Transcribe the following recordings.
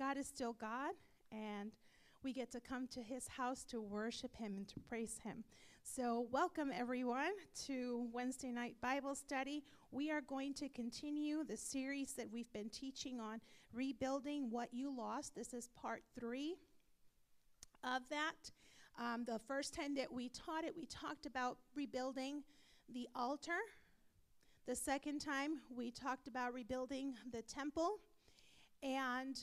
God is still God, and we get to come to his house to worship him and to praise him. So, welcome everyone to Wednesday night Bible study. We are going to continue the series that we've been teaching on rebuilding what you lost. This is part three of that. Um, the first time that we taught it, we talked about rebuilding the altar. The second time, we talked about rebuilding the temple. And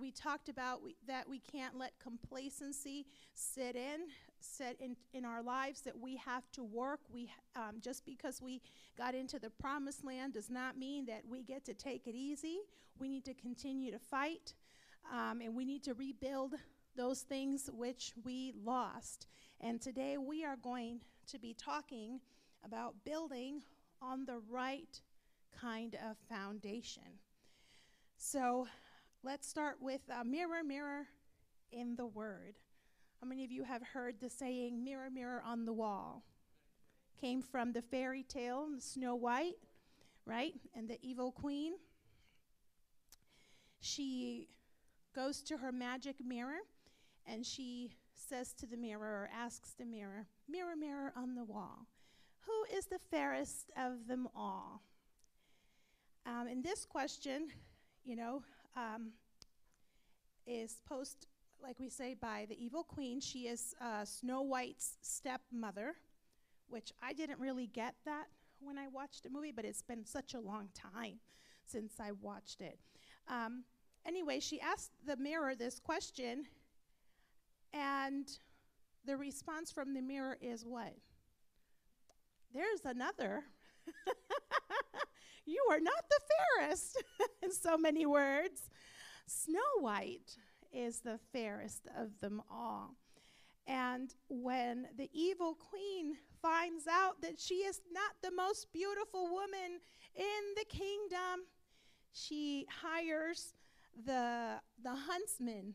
we talked about we, that we can't let complacency sit in, sit in, in our lives, that we have to work. We, um, just because we got into the promised land does not mean that we get to take it easy. We need to continue to fight, um, and we need to rebuild those things which we lost. And today we are going to be talking about building on the right kind of foundation. So let's start with uh, mirror, mirror in the word. How many of you have heard the saying, mirror, mirror on the wall? Came from the fairy tale, Snow White, right? And the evil queen. She goes to her magic mirror and she says to the mirror, or asks the mirror, Mirror, mirror on the wall, who is the fairest of them all? Um, and this question, you know, um, is posed, like we say, by the evil queen. She is uh, Snow White's stepmother, which I didn't really get that when I watched the movie, but it's been such a long time since I watched it. Um, anyway, she asked the mirror this question, and the response from the mirror is what? There's another. you are not the fairest, in so many words. Snow White is the fairest of them all. And when the evil queen finds out that she is not the most beautiful woman in the kingdom, she hires the, the huntsman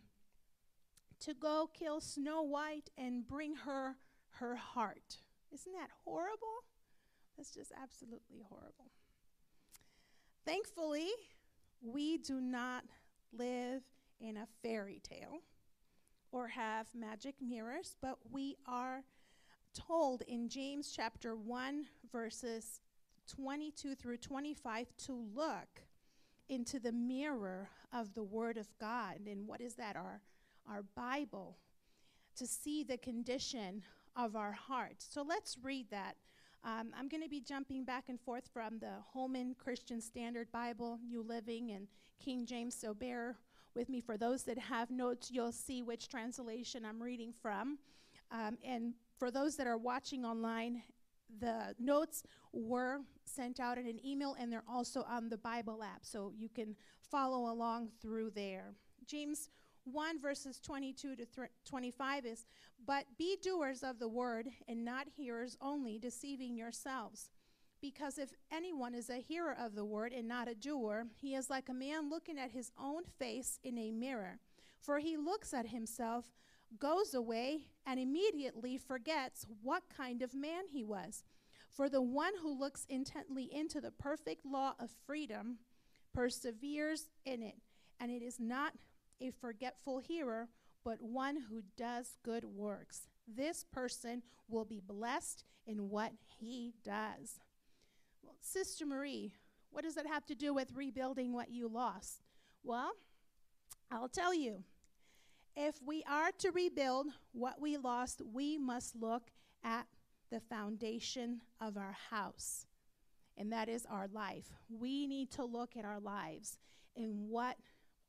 to go kill Snow White and bring her her heart. Isn't that horrible? That's just absolutely horrible. Thankfully, we do not live in a fairy tale or have magic mirrors, but we are told in James chapter 1, verses 22 through 25, to look into the mirror of the Word of God. And what is that? Our our Bible to see the condition of our hearts. So let's read that. Um, I'm going to be jumping back and forth from the Holman Christian Standard Bible, New Living, and King James. So bear with me. For those that have notes, you'll see which translation I'm reading from. Um, and for those that are watching online, the notes were sent out in an email and they're also on the Bible app. So you can follow along through there. James 1 verses 22 to th- 25 is, But be doers of the word and not hearers only, deceiving yourselves. Because if anyone is a hearer of the word and not a doer, he is like a man looking at his own face in a mirror. For he looks at himself, goes away, and immediately forgets what kind of man he was. For the one who looks intently into the perfect law of freedom perseveres in it, and it is not a forgetful hearer, but one who does good works. This person will be blessed in what he does. Well, Sister Marie, what does that have to do with rebuilding what you lost? Well, I'll tell you. If we are to rebuild what we lost, we must look at the foundation of our house, and that is our life. We need to look at our lives and what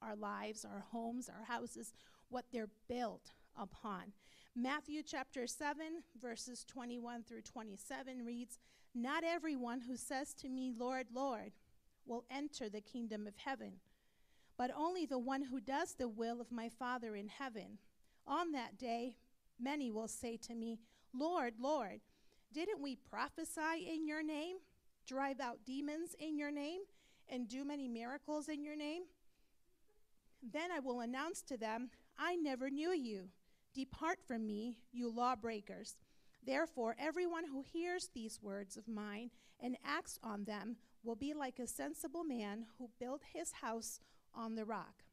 our lives, our homes, our houses, what they're built upon. Matthew chapter 7, verses 21 through 27 reads Not everyone who says to me, Lord, Lord, will enter the kingdom of heaven, but only the one who does the will of my Father in heaven. On that day, many will say to me, Lord, Lord, didn't we prophesy in your name, drive out demons in your name, and do many miracles in your name? Then I will announce to them, I never knew you. Depart from me, you lawbreakers. Therefore, everyone who hears these words of mine and acts on them will be like a sensible man who built his house on the rock.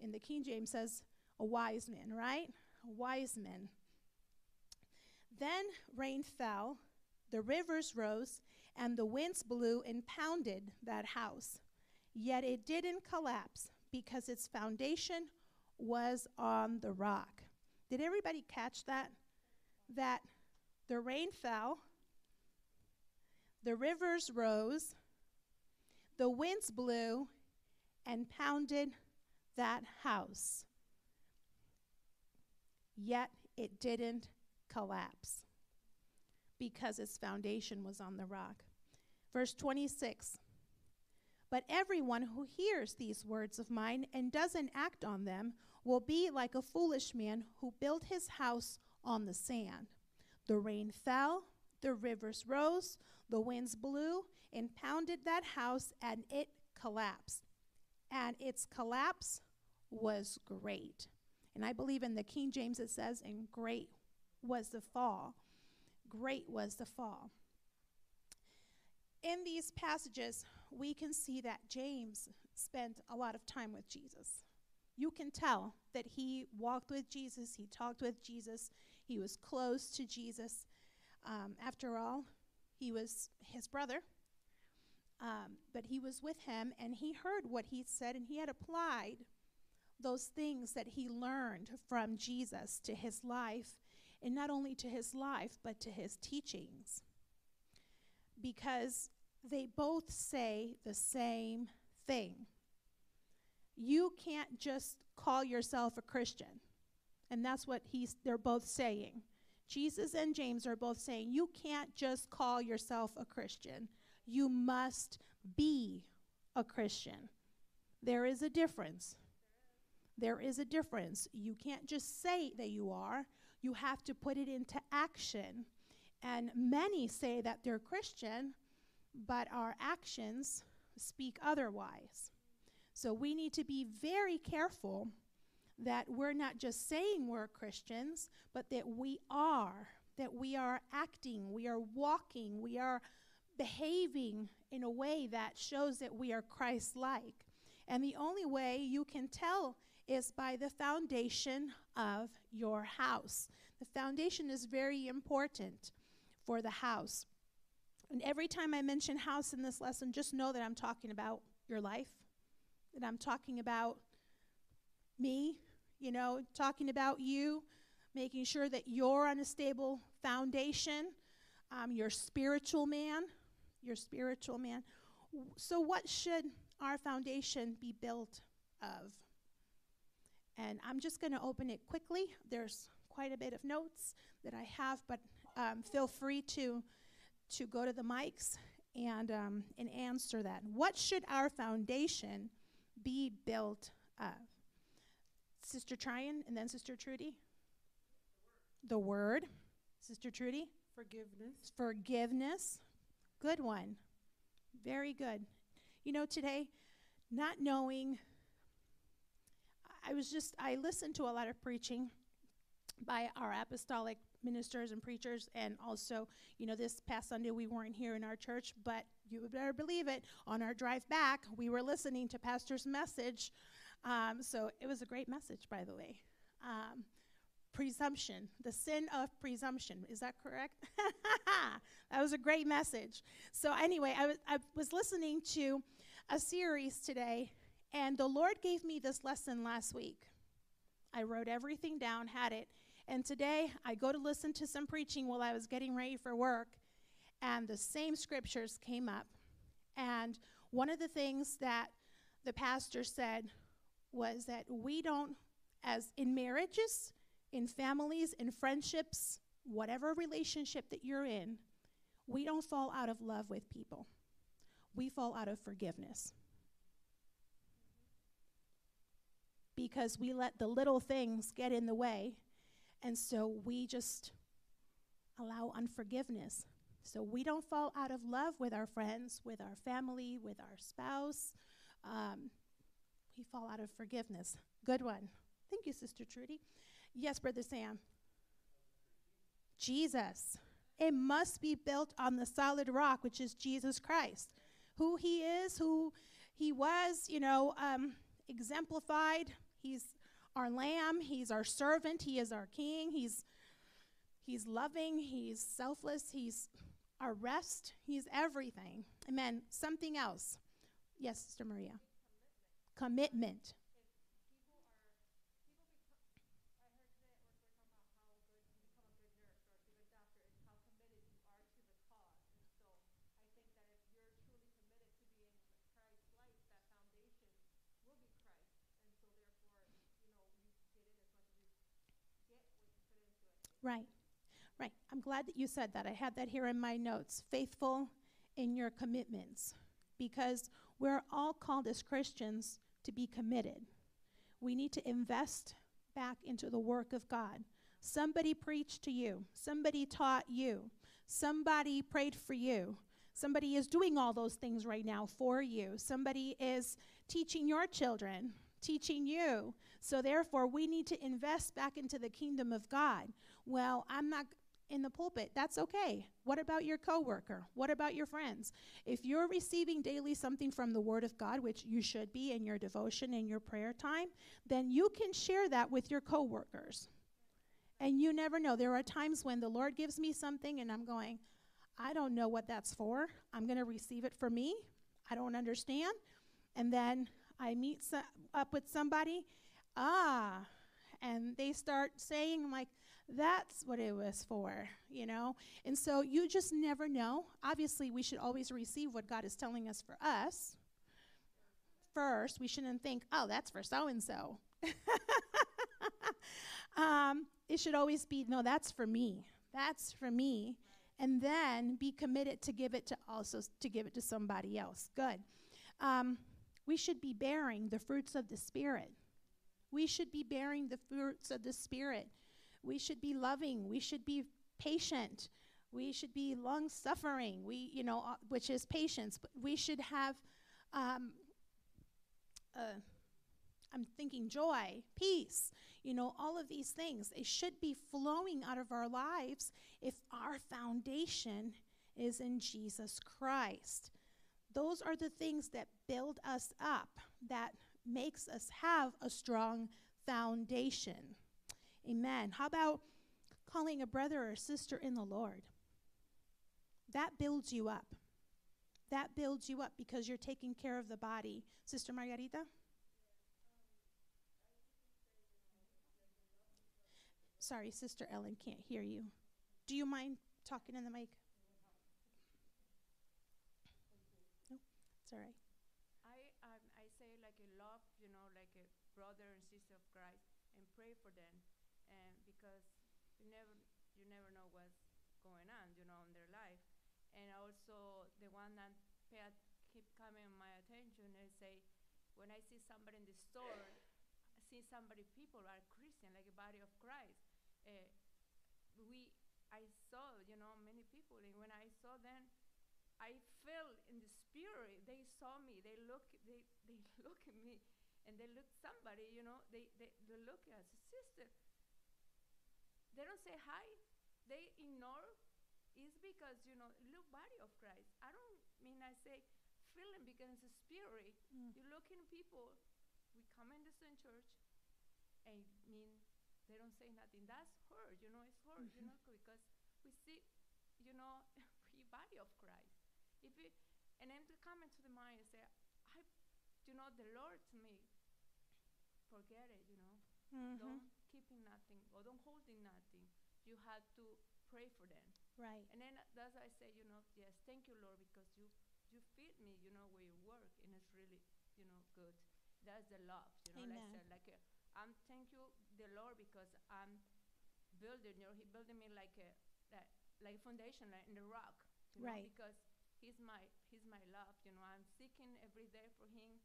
in the King James says a wise man, right? A wise man. Then rain fell, the rivers rose, and the winds blew and pounded that house. Yet it didn't collapse because its foundation was on the rock. Did everybody catch that? That the rain fell, the rivers rose, the winds blew and pounded that house. Yet it didn't collapse because its foundation was on the rock. Verse 26 But everyone who hears these words of mine and doesn't act on them will be like a foolish man who built his house on the sand. The rain fell, the rivers rose, the winds blew and pounded that house, and it collapsed. And its collapse was great. And I believe in the King James it says, and great was the fall. Great was the fall. In these passages, we can see that James spent a lot of time with Jesus. You can tell that he walked with Jesus, he talked with Jesus, he was close to Jesus. Um, after all, he was his brother, um, but he was with him and he heard what he said and he had applied those things that he learned from Jesus to his life, and not only to his life, but to his teachings. Because they both say the same thing. You can't just call yourself a Christian. And that's what he's they're both saying. Jesus and James are both saying you can't just call yourself a Christian. You must be a Christian. There is a difference. There is a difference. You can't just say that you are, you have to put it into action. And many say that they're Christian, but our actions speak otherwise. So we need to be very careful that we're not just saying we're Christians, but that we are, that we are acting, we are walking, we are behaving in a way that shows that we are Christ like. And the only way you can tell is by the foundation of your house. The foundation is very important for the house. And every time I mention house in this lesson, just know that I'm talking about your life, that I'm talking about me, you know, talking about you, making sure that you're on a stable foundation, um, your spiritual man, your spiritual man. So, what should our foundation be built of? And I'm just going to open it quickly. There's quite a bit of notes that I have, but um, feel free to, to go to the mics and, um, and answer that. What should our foundation be built of? Sister Tryon and then Sister Trudy? The Word. Sister Trudy? Forgiveness. Forgiveness. Good one. Very good. You know, today, not knowing I was just, I listened to a lot of preaching by our apostolic ministers and preachers, and also, you know, this past Sunday we weren't here in our church, but you better believe it, on our drive back, we were listening to Pastor's message. Um, so it was a great message, by the way. Um, presumption, the sin of presumption. Is that correct? that was a great message. So, anyway, I, w- I was listening to a series today and the Lord gave me this lesson last week. I wrote everything down, had it. And today I go to listen to some preaching while I was getting ready for work, and the same scriptures came up. And one of the things that the pastor said was that we don't, as in marriages, in families, in friendships, whatever relationship that you're in, we don't fall out of love with people. We fall out of forgiveness. because we let the little things get in the way. And so we just allow unforgiveness. So we don't fall out of love with our friends, with our family, with our spouse. Um, we fall out of forgiveness. Good one. Thank you, Sister Trudy. Yes, Brother Sam. Jesus. It must be built on the solid rock, which is Jesus Christ. Who he is, who he was, you know, um, exemplified He's our lamb, he's our servant, he is our king, he's he's loving, he's selfless, he's our rest, he's everything. Amen. Something else. Yes, Sister Maria. Commitment. Right. Right. I'm glad that you said that. I had that here in my notes. Faithful in your commitments. Because we're all called as Christians to be committed. We need to invest back into the work of God. Somebody preached to you, somebody taught you, somebody prayed for you. Somebody is doing all those things right now for you. Somebody is teaching your children, teaching you. So, therefore, we need to invest back into the kingdom of God. Well, I'm not in the pulpit. That's okay. What about your coworker? What about your friends? If you're receiving daily something from the Word of God, which you should be in your devotion and your prayer time, then you can share that with your coworkers. And you never know. There are times when the Lord gives me something and I'm going, I don't know what that's for. I'm going to receive it for me. I don't understand. And then I meet so- up with somebody, ah, and they start saying, like, that's what it was for, you know? And so you just never know. Obviously, we should always receive what God is telling us for us first. We shouldn't think, oh, that's for so and so. It should always be, no, that's for me. That's for me. And then be committed to give it to also to give it to somebody else. Good. Um, we should be bearing the fruits of the Spirit. We should be bearing the fruits of the Spirit. We should be loving. We should be patient. We should be long suffering. We, you know, uh, which is patience. But we should have, um, uh, I'm thinking joy, peace, you know, all of these things. It should be flowing out of our lives if our foundation is in Jesus Christ. Those are the things that build us up, that makes us have a strong foundation. Amen. How about calling a brother or sister in the Lord? That builds you up. That builds you up because you're taking care of the body. Sister Margarita? Sorry, Sister Ellen can't hear you. Do you mind talking in the mic? No, it's all right. I um, I say like a love, you know, like a brother and sister of Christ, and pray for them, and because you never you never know what's going on, you know, in their life, and also the one that pay at, keep coming my attention is say, when I see store, I somebody people are Christian, like a body of Christ. Uh, we I saw, you know, many people, and when I saw them, I felt in the spirit. They saw me. They look. They they look at me, and they look somebody. You know. They they, they look at a sister. They don't say hi. They ignore. It's because you know look body of Christ. I don't mean I say feeling because it's a spirit. Mm. You look in people. Come in the same church, and mean they don't say nothing. That's hurt. You know. It's hurt. You know because we see, you know, we body of Christ. If it, and then to come into the mind and say, I, you know, the Lord to me, forget it, you know. Mhm. Don't keep in nothing or don't hold in nothing. You have to pray for them. Right. And then that's I say, you know, yes, thank you, Lord, because you you feed me, you know, where you work, and it's really, you know, good. That's the love, you know. Like Amen. said, like uh, I'm thank you, the Lord, because I'm building. You know, He building me like a like, like foundation, like in the rock. You know, Right. because He's my He's my love. You know, I'm seeking every day for Him.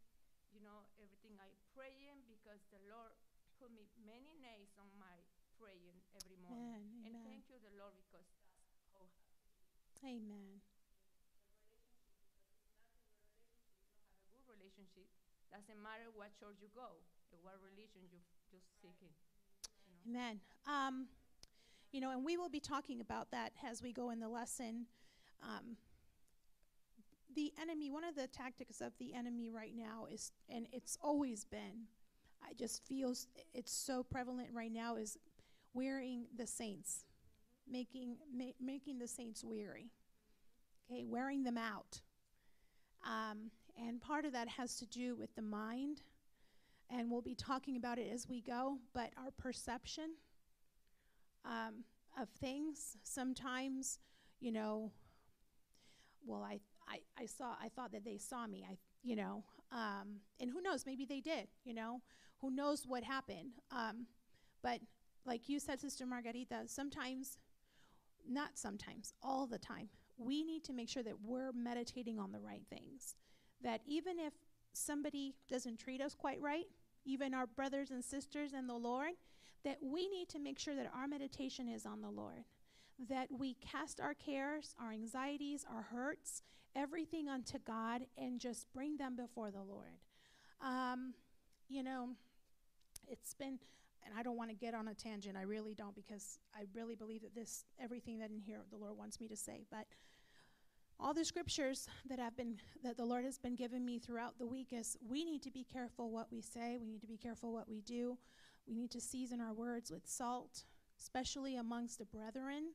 You know, everything I praying because the Lord put me many names on my praying every morning. Amen. And Amen. thank you, the Lord, because that's how Amen. a relationship. Doesn't matter what church you go, or what religion you just seeking. Amen. Um, you know, and we will be talking about that as we go in the lesson. Um, the enemy, one of the tactics of the enemy right now is, and it's always been, I just feel it's so prevalent right now is wearing the saints, making ma- making the saints weary. Okay, wearing them out. Um, and part of that has to do with the mind, and we'll be talking about it as we go. But our perception um, of things sometimes, you know, well, I, I, I saw, I thought that they saw me. I, you know, um, and who knows? Maybe they did. You know, who knows what happened? Um, but like you said, Sister Margarita, sometimes, not sometimes, all the time, we need to make sure that we're meditating on the right things. That even if somebody doesn't treat us quite right, even our brothers and sisters in the Lord, that we need to make sure that our meditation is on the Lord. That we cast our cares, our anxieties, our hurts, everything unto God and just bring them before the Lord. Um, you know, it's been, and I don't want to get on a tangent. I really don't because I really believe that this, everything that in here, the Lord wants me to say. But all the scriptures that have been, that the Lord has been giving me throughout the week is we need to be careful what we say. We need to be careful what we do. We need to season our words with salt, especially amongst the brethren,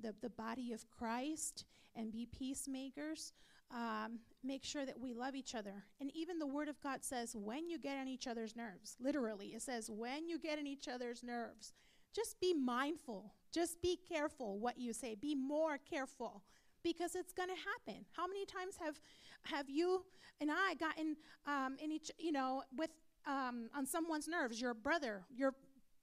the, the body of Christ, and be peacemakers. Um, make sure that we love each other. And even the Word of God says, when you get on each other's nerves, literally, it says, when you get on each other's nerves, just be mindful. Just be careful what you say. Be more careful because it's going to happen. How many times have have you and I gotten um, in each, you know, with um, on someone's nerves? Your brother, your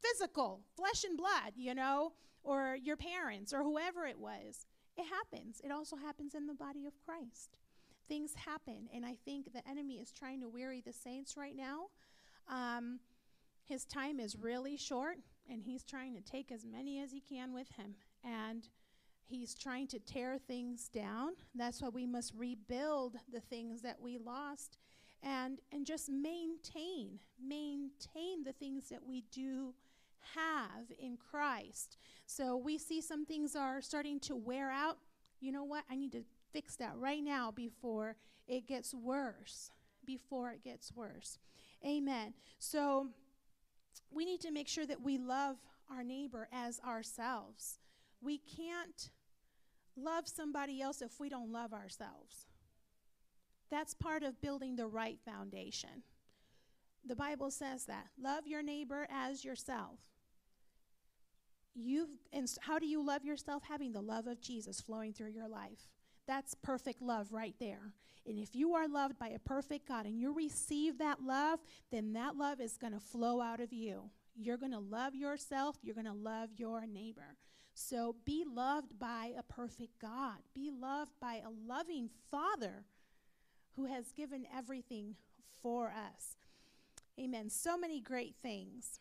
physical, flesh and blood, you know, or your parents, or whoever it was. It happens. It also happens in the body of Christ. Things happen, and I think the enemy is trying to weary the saints right now. Um, his time is really short, and he's trying to take as many as he can with him. And he's trying to tear things down. That's why we must rebuild the things that we lost and and just maintain maintain the things that we do have in Christ. So we see some things are starting to wear out. You know what? I need to fix that right now before it gets worse. Before it gets worse. Amen. So we need to make sure that we love our neighbor as ourselves. We can't love somebody else if we don't love ourselves. That's part of building the right foundation. The Bible says that. Love your neighbor as yourself. You've and how do you love yourself? Having the love of Jesus flowing through your life. That's perfect love right there. And if you are loved by a perfect God and you receive that love, then that love is going to flow out of you. You're going to love yourself, you're going to love your neighbor. So be loved by a perfect God. Be loved by a loving Father who has given everything for us. Amen. So many great things.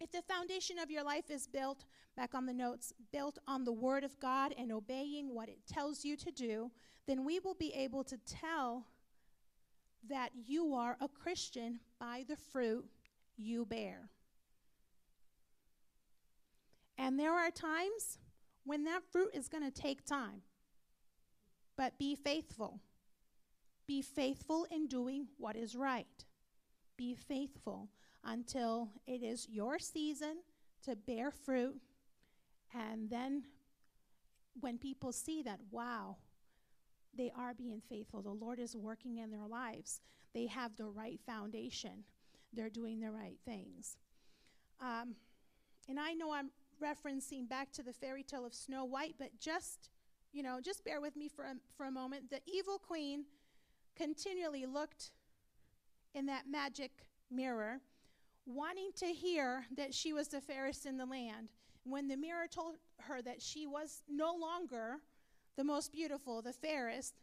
If the foundation of your life is built, back on the notes, built on the Word of God and obeying what it tells you to do, then we will be able to tell that you are a Christian by the fruit you bear. And there are times when that fruit is going to take time. But be faithful. Be faithful in doing what is right. Be faithful until it is your season to bear fruit. And then when people see that, wow, they are being faithful, the Lord is working in their lives, they have the right foundation, they're doing the right things. Um, and I know I'm referencing back to the fairy tale of Snow White, but just, you know, just bear with me for a, for a moment. The evil queen continually looked in that magic mirror, wanting to hear that she was the fairest in the land. When the mirror told her that she was no longer the most beautiful, the fairest,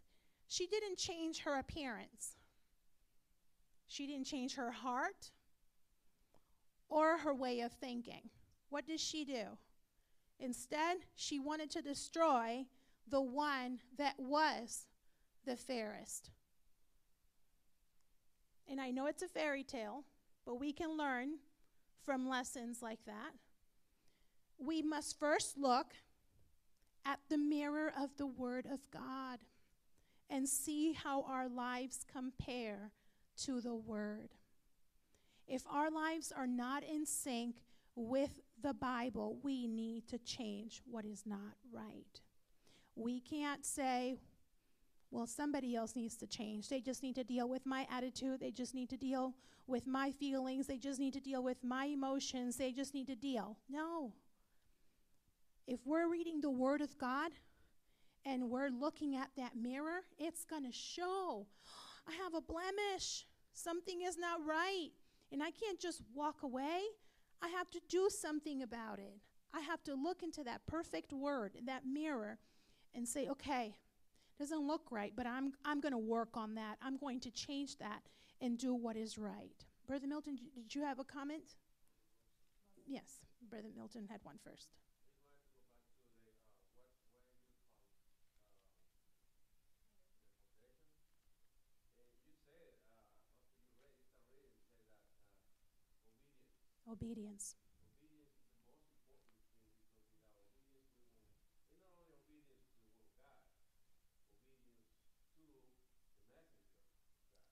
she didn't change her appearance. She didn't change her heart or her way of thinking. What did she do? Instead, she wanted to destroy the one that was the fairest. And I know it's a fairy tale, but we can learn from lessons like that. We must first look at the mirror of the Word of God and see how our lives compare to the Word. If our lives are not in sync with the Bible, we need to change what is not right. We can't say, well, somebody else needs to change. They just need to deal with my attitude. They just need to deal with my feelings. They just need to deal with my emotions. They just need to deal. No. If we're reading the Word of God and we're looking at that mirror, it's going to show I have a blemish. Something is not right. And I can't just walk away. I have to do something about it. I have to look into that perfect word, that mirror, and say, okay, doesn't look right, but I'm, I'm going to work on that. I'm going to change that and do what is right. Brother Milton, did you have a comment? Yes, Brother Milton had one first. Obedience.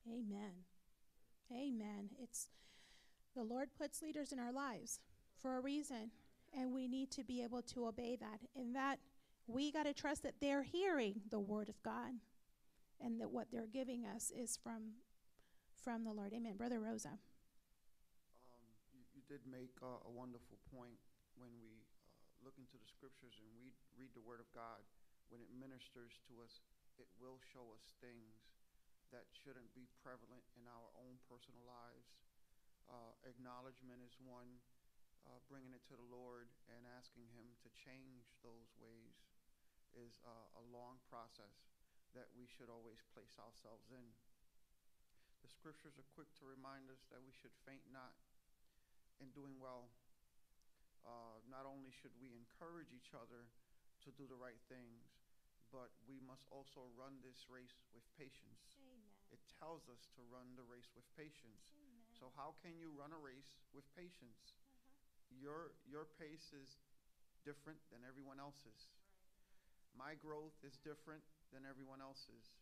Amen. Amen. It's the Lord puts leaders in our lives for a reason, and we need to be able to obey that. And that we got to trust that they're hearing the word of God and that what they're giving us is from from the Lord. Amen. Brother Rosa. Did make uh, a wonderful point when we uh, look into the scriptures and we read the Word of God. When it ministers to us, it will show us things that shouldn't be prevalent in our own personal lives. Uh, acknowledgement is one, uh, bringing it to the Lord and asking Him to change those ways is uh, a long process that we should always place ourselves in. The scriptures are quick to remind us that we should faint not in doing well. Uh, not only should we encourage each other to do the right things, but we must also run this race with patience. Amen. It tells us to run the race with patience. So how can you run a race with patience? Your your pace is different than everyone else's. My growth is different than everyone else's.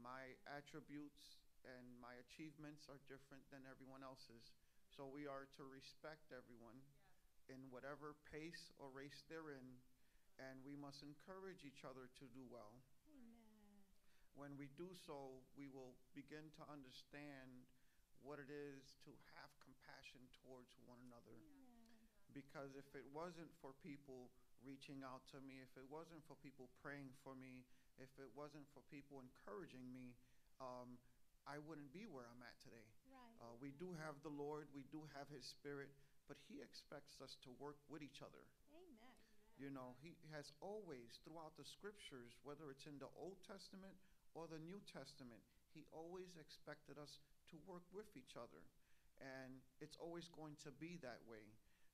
My attributes and my achievements are different than everyone else's. So we are to respect everyone in whatever pace or race they're in, and we must encourage each other to do well. Amen. When we do so, we will begin to understand what it is to have compassion towards one another. Because if it wasn't for people reaching out to me, if it wasn't for people praying for me, if it wasn't for people encouraging me, um, I wouldn't be where I'm at today. Uh, we do have the Lord, we do have His Spirit, but He expects us to work with each other. Amen. You know, He has always, throughout the scriptures, whether it's in the Old Testament or the New Testament, He always expected us to work with each other. And it's always going to be that way.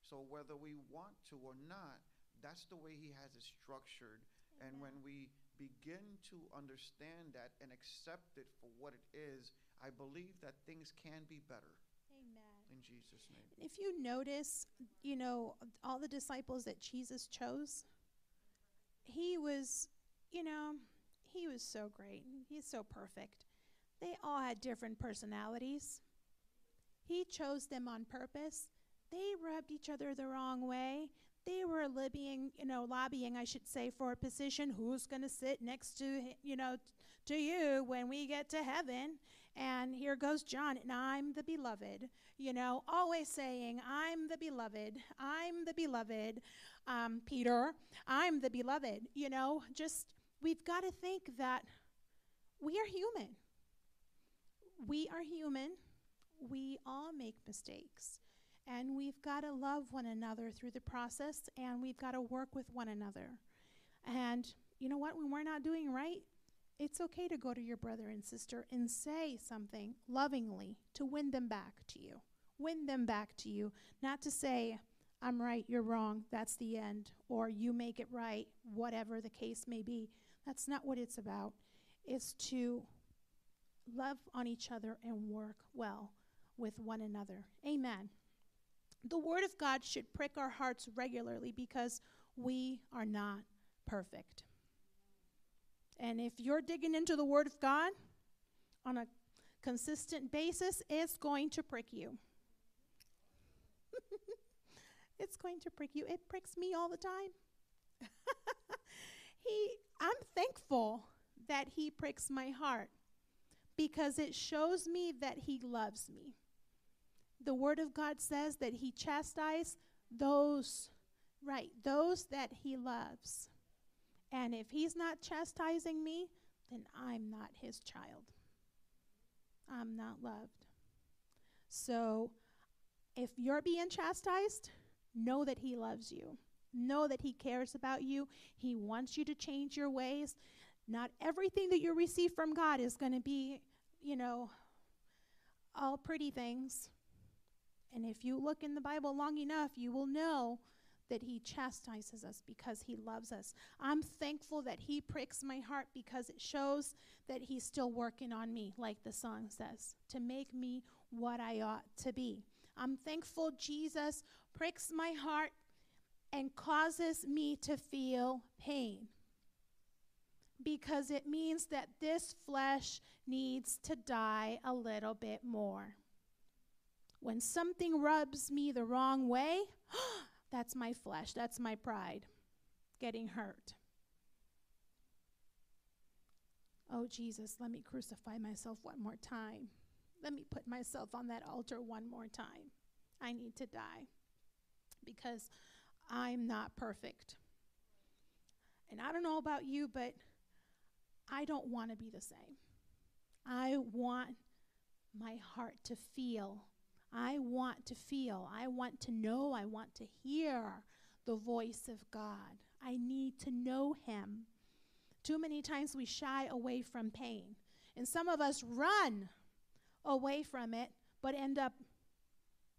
So whether we want to or not, that's the way He has it structured. And when we begin to understand that and accept it for what it is, I believe that things can be better Amen. in Jesus' name. If you notice, you know, all the disciples that Jesus chose, he was, you know, he was so great. He's so perfect. They all had different personalities. He chose them on purpose. They rubbed each other the wrong way. They were lobbying, you know, lobbying, I should say, for a position. Who's going to sit next to, hi- you know, to you when we get to heaven? And here goes John, and I'm the beloved. You know, always saying, I'm the beloved. I'm the beloved. Um, Peter, I'm the beloved. You know, just, we've got to think that we are human. We are human. We all make mistakes. And we've got to love one another through the process, and we've got to work with one another. And you know what? When we're not doing right, it's okay to go to your brother and sister and say something lovingly to win them back to you. Win them back to you. Not to say, I'm right, you're wrong, that's the end, or you make it right, whatever the case may be. That's not what it's about. It's to love on each other and work well with one another. Amen. The Word of God should prick our hearts regularly because we are not perfect. And if you're digging into the Word of God on a consistent basis, it's going to prick you. it's going to prick you. It pricks me all the time. he I'm thankful that he pricks my heart because it shows me that he loves me. The word of God says that he chastises those right, those that he loves. And if he's not chastising me, then I'm not his child. I'm not loved. So if you're being chastised, know that he loves you. Know that he cares about you. He wants you to change your ways. Not everything that you receive from God is going to be, you know, all pretty things. And if you look in the Bible long enough, you will know that He chastises us because He loves us. I'm thankful that He pricks my heart because it shows that He's still working on me, like the song says, to make me what I ought to be. I'm thankful Jesus pricks my heart and causes me to feel pain because it means that this flesh needs to die a little bit more. When something rubs me the wrong way, that's my flesh, that's my pride getting hurt. Oh, Jesus, let me crucify myself one more time. Let me put myself on that altar one more time. I need to die because I'm not perfect. And I don't know about you, but I don't want to be the same. I want my heart to feel. I want to feel. I want to know. I want to hear the voice of God. I need to know Him. Too many times we shy away from pain. And some of us run away from it, but end up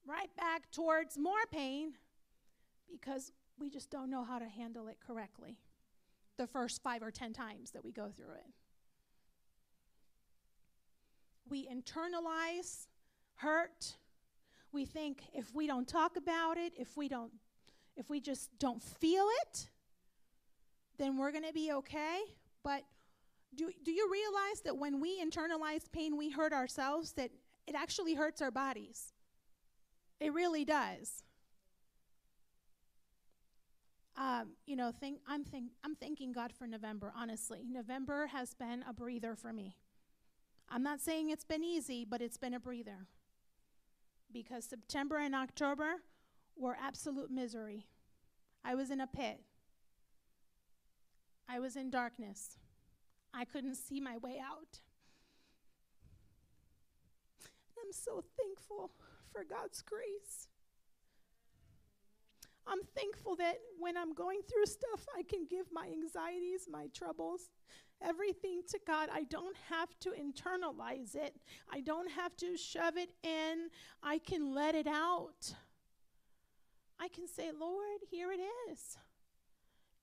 right back towards more pain because we just don't know how to handle it correctly the first five or ten times that we go through it. We internalize hurt. We think if we don't talk about it, if we don't if we just don't feel it, then we're going to be okay. But do, do you realize that when we internalize pain, we hurt ourselves, that it actually hurts our bodies? It really does um, you know, think, I'm, think, I'm thanking God for November, honestly. November has been a breather for me. I'm not saying it's been easy, but it's been a breather. Because September and October were absolute misery. I was in a pit, I was in darkness. I couldn't see my way out. I'm so thankful for God's grace. I'm thankful that when I'm going through stuff, I can give my anxieties, my troubles, everything to God. I don't have to internalize it, I don't have to shove it in. I can let it out. I can say, Lord, here it is.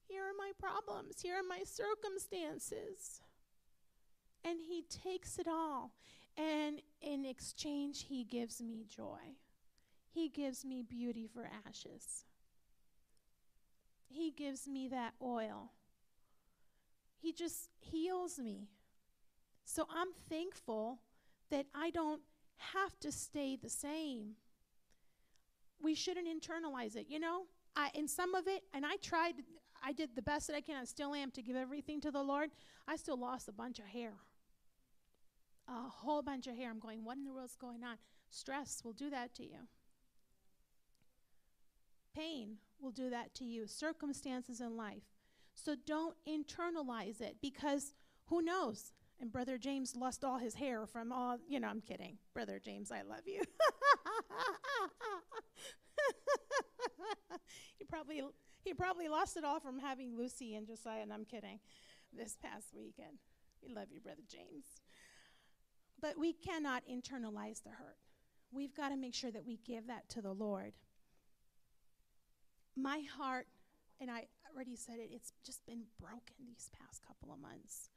Here are my problems. Here are my circumstances. And He takes it all. And in exchange, He gives me joy. He gives me beauty for ashes. He gives me that oil. He just heals me. So I'm thankful that I don't have to stay the same. We shouldn't internalize it, you know? I in some of it, and I tried I did the best that I can, I still am to give everything to the Lord. I still lost a bunch of hair. A whole bunch of hair. I'm going, what in the world's going on? Stress will do that to you. Pain will do that to you, circumstances in life. So don't internalize it because who knows? And Brother James lost all his hair from all, you know, I'm kidding. Brother James, I love you. he probably he probably lost it all from having Lucy and Josiah, and I'm kidding, this past weekend. We love you, Brother James. But we cannot internalize the hurt. We've got to make sure that we give that to the Lord my heart, and I already said it, it's just been broken these past couple of months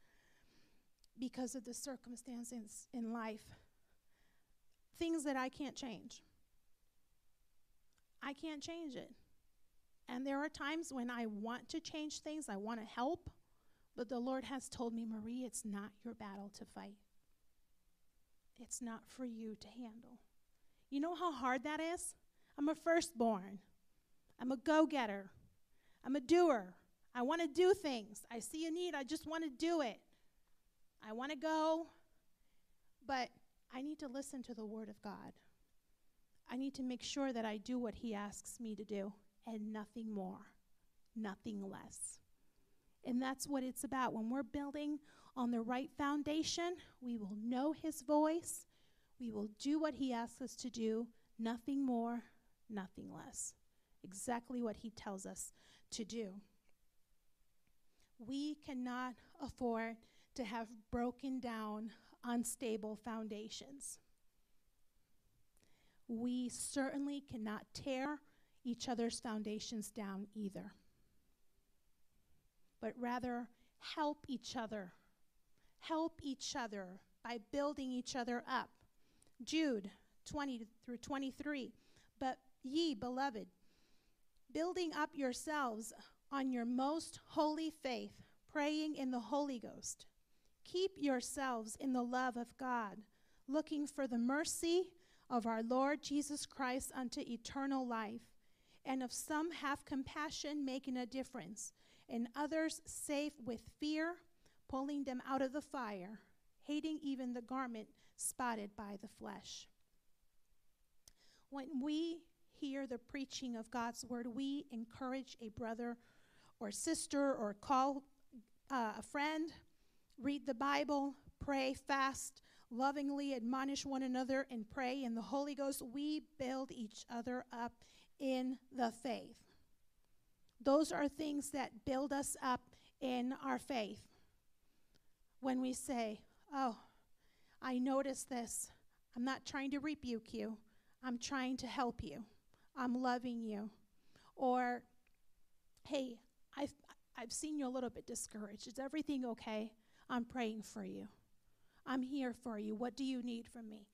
because of the circumstances in life. Things that I can't change. I can't change it. And there are times when I want to change things, I want to help, but the Lord has told me, Marie, it's not your battle to fight. It's not for you to handle. You know how hard that is? I'm a firstborn. I'm a go getter. I'm a doer. I want to do things. I see a need. I just want to do it. I want to go, but I need to listen to the Word of God. I need to make sure that I do what He asks me to do and nothing more, nothing less. And that's what it's about. When we're building on the right foundation, we will know His voice, we will do what He asks us to do, nothing more, nothing less. Exactly what He tells us to do. We cannot afford to have broken down, unstable foundations. We certainly cannot tear each other's foundations down either, but rather help each other. Help each other by building each other up. Jude 20 through 23. But ye, beloved, building up yourselves on your most holy faith, praying in the Holy Ghost. Keep yourselves in the love of God, looking for the mercy of our Lord Jesus Christ unto eternal life. And of some have compassion, making a difference, and others safe with fear, pulling them out of the fire, hating even the garment spotted by the flesh. When we hear the preaching of God's word, we encourage a brother or sister or call uh, a friend, read the Bible, pray, fast, lovingly admonish one another, and pray in the Holy Ghost. We build each other up in the faith. Those are things that build us up in our faith. When we say, Oh, I noticed this, I'm not trying to rebuke you, I'm trying to help you. I'm loving you. Or, hey, I've, I've seen you a little bit discouraged. Is everything okay? I'm praying for you. I'm here for you. What do you need from me?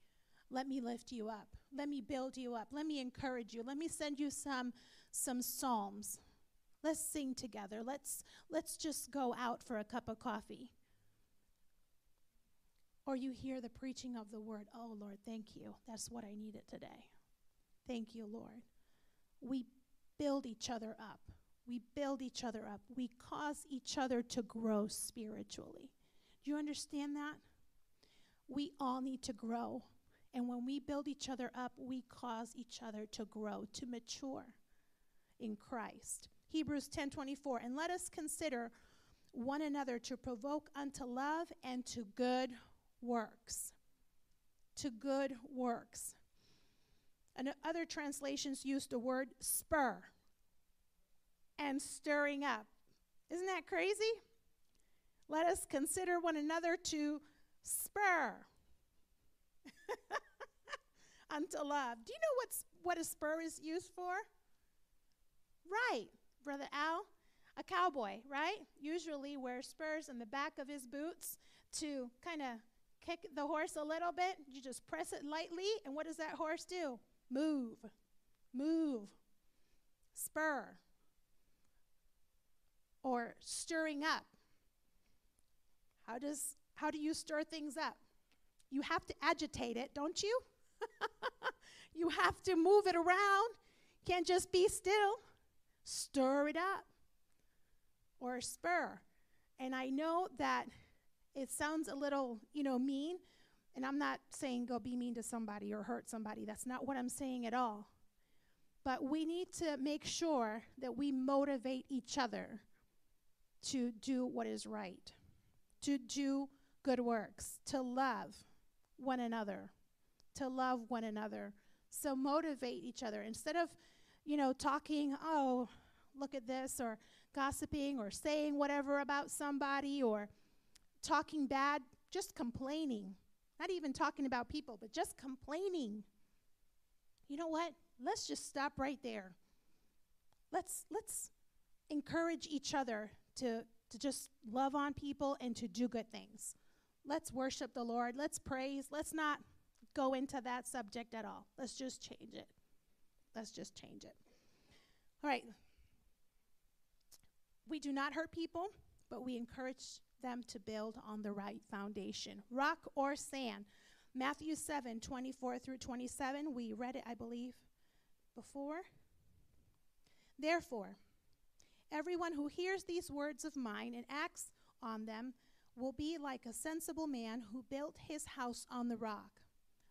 Let me lift you up. Let me build you up. Let me encourage you. Let me send you some some psalms. Let's sing together. Let's let's just go out for a cup of coffee. Or you hear the preaching of the word. Oh Lord, thank you. That's what I needed today. Thank you, Lord. We build each other up. We build each other up. We cause each other to grow spiritually. Do you understand that? We all need to grow. And when we build each other up, we cause each other to grow, to mature in Christ. Hebrews 10:24 and let us consider one another to provoke unto love and to good works. To good works. And other translations use the word spur and stirring up. Isn't that crazy? Let us consider one another to spur unto love. Do you know what's, what a spur is used for? Right, Brother Al. A cowboy, right? Usually wears spurs in the back of his boots to kind of kick the horse a little bit. You just press it lightly, and what does that horse do? Move. Move. Spur. Or stirring up. How does how do you stir things up? You have to agitate it, don't you? you have to move it around. Can't just be still. Stir it up. Or spur. And I know that it sounds a little, you know, mean, and I'm not saying go be mean to somebody or hurt somebody. That's not what I'm saying at all. But we need to make sure that we motivate each other to do what is right, to do good works, to love one another, to love one another. So motivate each other instead of, you know, talking, oh, look at this, or gossiping, or saying whatever about somebody, or talking bad, just complaining. Not even talking about people, but just complaining. You know what? Let's just stop right there. Let's let's encourage each other to to just love on people and to do good things. Let's worship the Lord. Let's praise. Let's not go into that subject at all. Let's just change it. Let's just change it. All right. We do not hurt people, but we encourage them to build on the right foundation rock or sand. Matthew 7 24 through 27. We read it, I believe, before. Therefore, everyone who hears these words of mine and acts on them will be like a sensible man who built his house on the rock.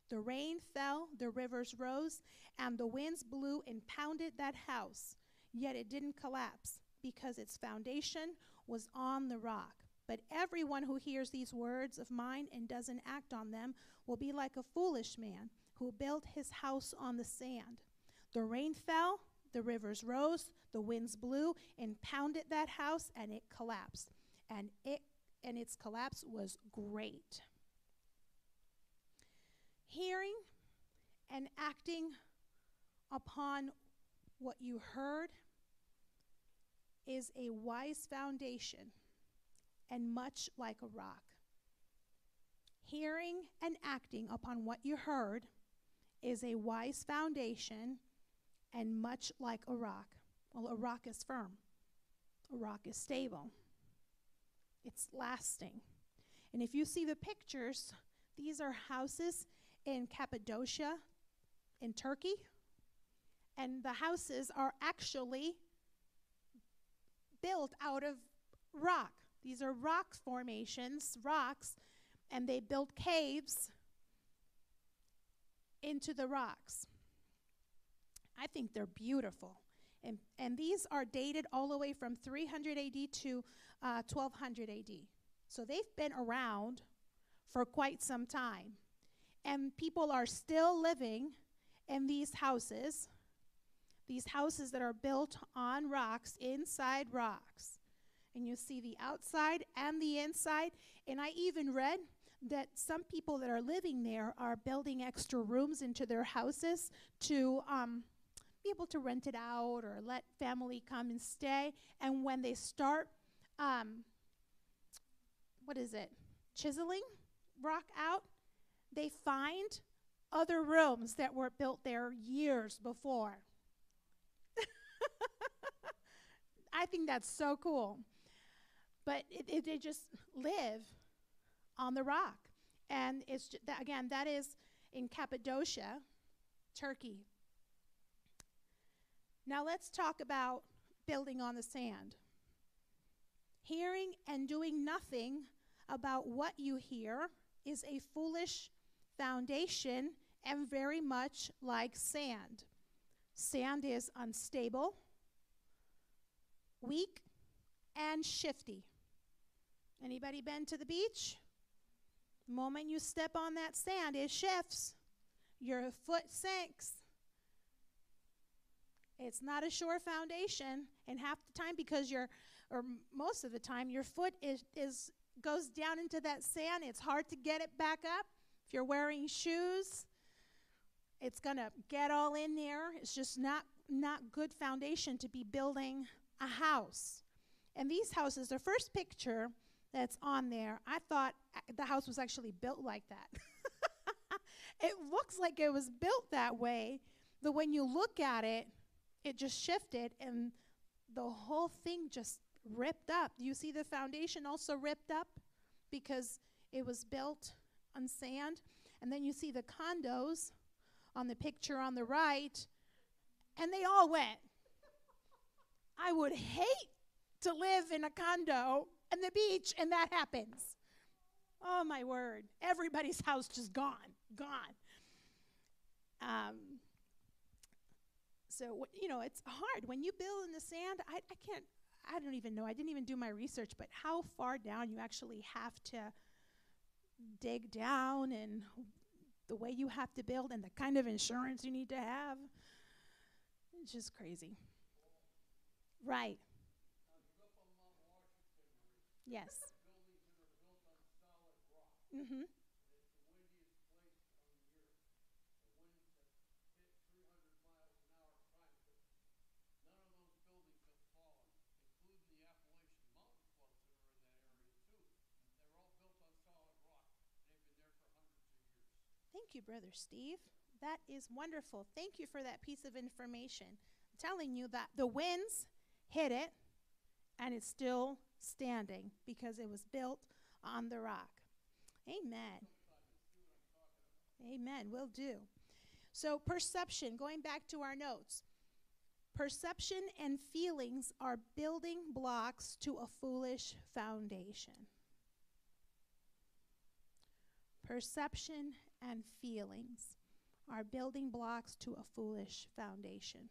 The rain fell, the rivers rose, and the winds blew and pounded that house. Yet it didn't collapse because its foundation was on the rock. But everyone who hears these words of mine and doesn't act on them will be like a foolish man who built his house on the sand. The rain fell, the rivers rose, the winds blew and pounded that house, and it collapsed. And it and its collapse was great. Hearing and acting upon what you heard is a wise foundation and much like a rock. Hearing and acting upon what you heard is a wise foundation and much like a rock. Well, a rock is firm, a rock is stable, it's lasting. And if you see the pictures, these are houses in Cappadocia, in Turkey. And the houses are actually built out of rock. These are rock formations, rocks, and they built caves into the rocks. I think they're beautiful. And, and these are dated all the way from 300 AD to uh, 1200 AD. So they've been around for quite some time. And people are still living in these houses, these houses that are built on rocks, inside rocks. And you see the outside and the inside. And I even read that some people that are living there are building extra rooms into their houses to um, be able to rent it out or let family come and stay. And when they start, um, what is it, chiseling rock out, they find other rooms that were built there years before. I think that's so cool. But it, it, they just live on the rock. And it's ju- that, again, that is in Cappadocia, Turkey. Now let's talk about building on the sand. Hearing and doing nothing about what you hear is a foolish foundation and very much like sand. Sand is unstable, weak, and shifty. Anybody been to the beach? The moment you step on that sand, it shifts. Your foot sinks. It's not a sure foundation, and half the time, because you're, or most of the time, your foot is, is goes down into that sand. It's hard to get it back up. If you're wearing shoes, it's gonna get all in there. It's just not not good foundation to be building a house. And these houses, the first picture that's on there, I thought uh, the house was actually built like that. it looks like it was built that way, but when you look at it, it just shifted and the whole thing just ripped up. You see the foundation also ripped up because it was built on sand. And then you see the condos on the picture on the right, and they all went. I would hate to live in a condo and the beach and that happens. Oh my word. Everybody's house just gone, gone. Um, so, you know, it's hard. When you build in the sand, I, I can't, I don't even know. I didn't even do my research, but how far down you actually have to dig down and the way you have to build and the kind of insurance you need to have. It's just crazy. Right. Yes. Mm-hmm. Thank you, Brother Steve. That is wonderful. Thank you for that piece of information. I'm telling you that the winds hit it and it's still standing because it was built on the rock. Amen. Amen. Will do. So, perception, going back to our notes. Perception and feelings are building blocks to a foolish foundation. Perception and feelings are building blocks to a foolish foundation.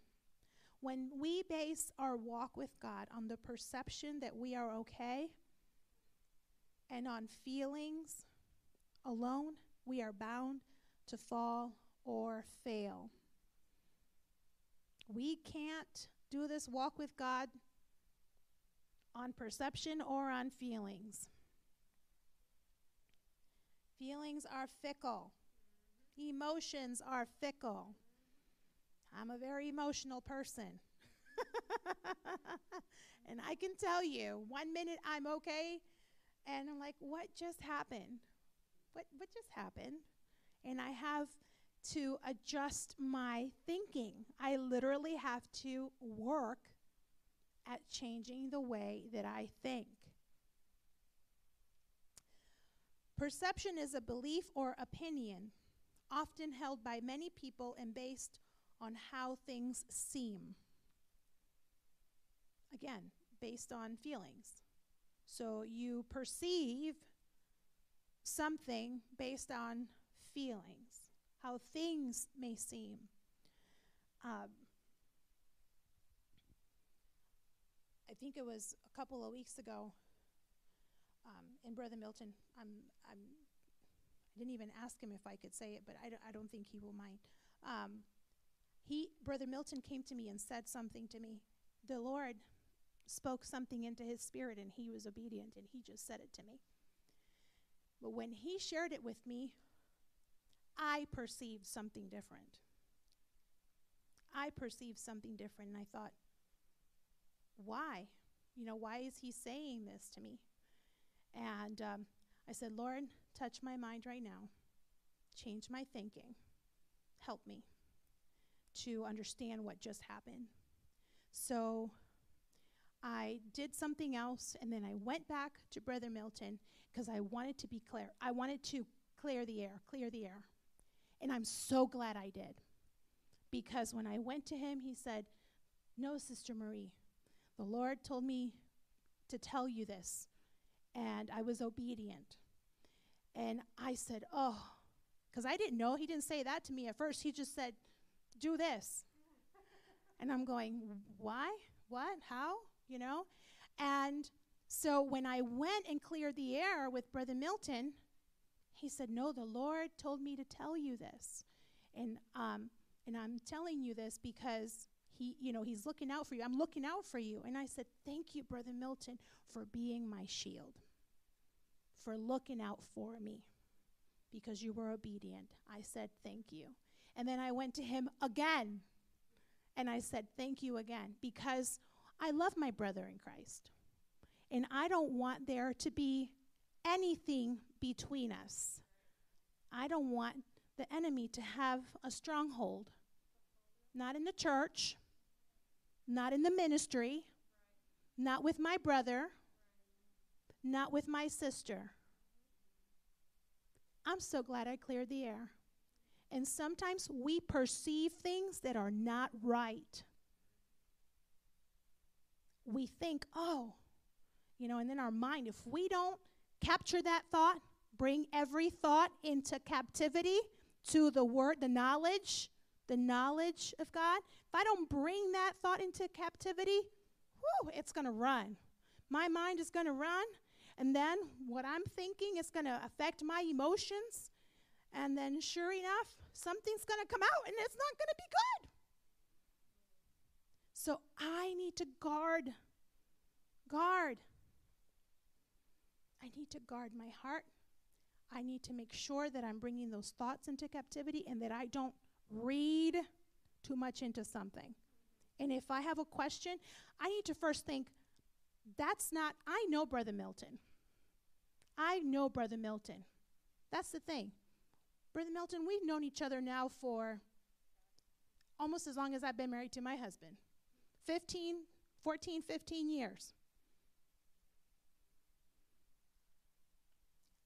When we base our walk with God on the perception that we are okay and on feelings alone, we are bound to fall or fail. We can't do this walk with God on perception or on feelings. Feelings are fickle. Emotions are fickle. I'm a very emotional person. and I can tell you, one minute I'm okay, and I'm like, what just happened? What, what just happened? And I have to adjust my thinking. I literally have to work at changing the way that I think. Perception is a belief or opinion often held by many people and based on how things seem. Again, based on feelings. So you perceive something based on feelings, how things may seem. Um, I think it was a couple of weeks ago um, in Brother Milton. I'm, I'm, I didn't even ask him if I could say it, but I, d- I don't think he will mind. Um, he, Brother Milton came to me and said something to me. The Lord spoke something into his spirit and he was obedient and he just said it to me. But when he shared it with me, I perceived something different. I perceived something different and I thought, why? You know, why is he saying this to me? And um, I said, Lord, touch my mind right now, change my thinking, help me to understand what just happened. So I did something else, and then I went back to Brother Milton because I wanted to be clear. I wanted to clear the air, clear the air. And I'm so glad I did. Because when I went to him, he said, No, Sister Marie, the Lord told me to tell you this. And I was obedient. And I said, Oh, because I didn't know. He didn't say that to me at first. He just said, Do this. and I'm going, Why? What? How? You know? And so when I went and cleared the air with Brother Milton, he said, No, the Lord told me to tell you this. And, um, and I'm telling you this because he, you know, he's looking out for you. I'm looking out for you. And I said, Thank you, Brother Milton, for being my shield, for looking out for me because you were obedient. I said, Thank you. And then I went to him again and I said, Thank you again because I love my brother in Christ. And I don't want there to be anything between us. I don't want the enemy to have a stronghold, not in the church, not in the ministry, not with my brother, not with my sister. I'm so glad I cleared the air. And sometimes we perceive things that are not right. We think, oh, you know, and then our mind, if we don't capture that thought, bring every thought into captivity to the word, the knowledge, the knowledge of God, if I don't bring that thought into captivity, whew, it's going to run. My mind is going to run, and then what I'm thinking is going to affect my emotions. And then, sure enough, something's going to come out and it's not going to be good. So I need to guard, guard. I need to guard my heart. I need to make sure that I'm bringing those thoughts into captivity and that I don't read too much into something. And if I have a question, I need to first think, that's not, I know Brother Milton. I know Brother Milton. That's the thing. Brother Milton, we've known each other now for almost as long as I've been married to my husband 15, 14, 15 years.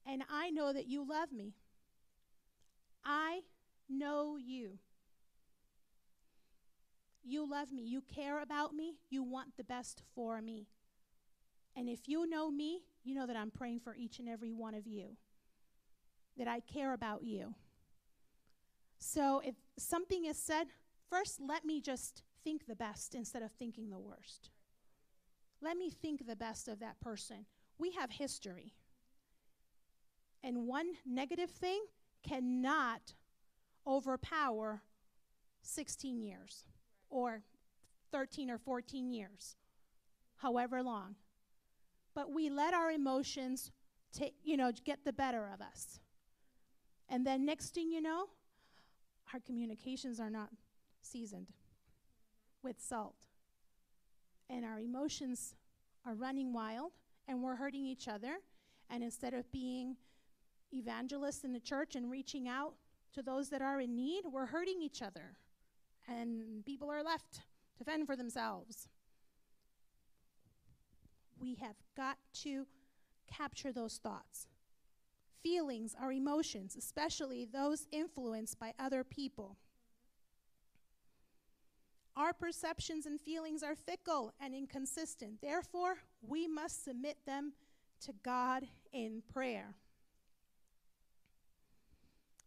And I know that you love me. I know you. You love me. You care about me. You want the best for me. And if you know me, you know that I'm praying for each and every one of you, that I care about you. So if something is said, first let me just think the best instead of thinking the worst. Let me think the best of that person. We have history. And one negative thing cannot overpower 16 years or 13 or 14 years, however long. But we let our emotions take, you know, get the better of us. And then next thing you know, our communications are not seasoned with salt. And our emotions are running wild and we're hurting each other. And instead of being evangelists in the church and reaching out to those that are in need, we're hurting each other. And people are left to fend for themselves. We have got to capture those thoughts. Feelings are emotions, especially those influenced by other people. Our perceptions and feelings are fickle and inconsistent. Therefore, we must submit them to God in prayer.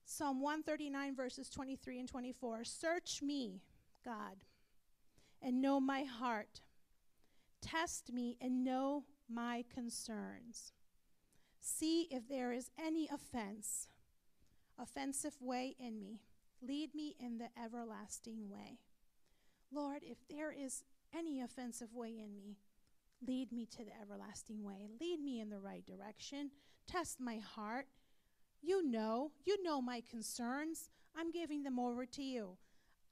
Psalm 139, verses 23 and 24 Search me, God, and know my heart. Test me and know my concerns. See if there is any offense, offensive way in me. Lead me in the everlasting way. Lord, if there is any offensive way in me, lead me to the everlasting way. Lead me in the right direction. Test my heart. You know, you know my concerns. I'm giving them over to you.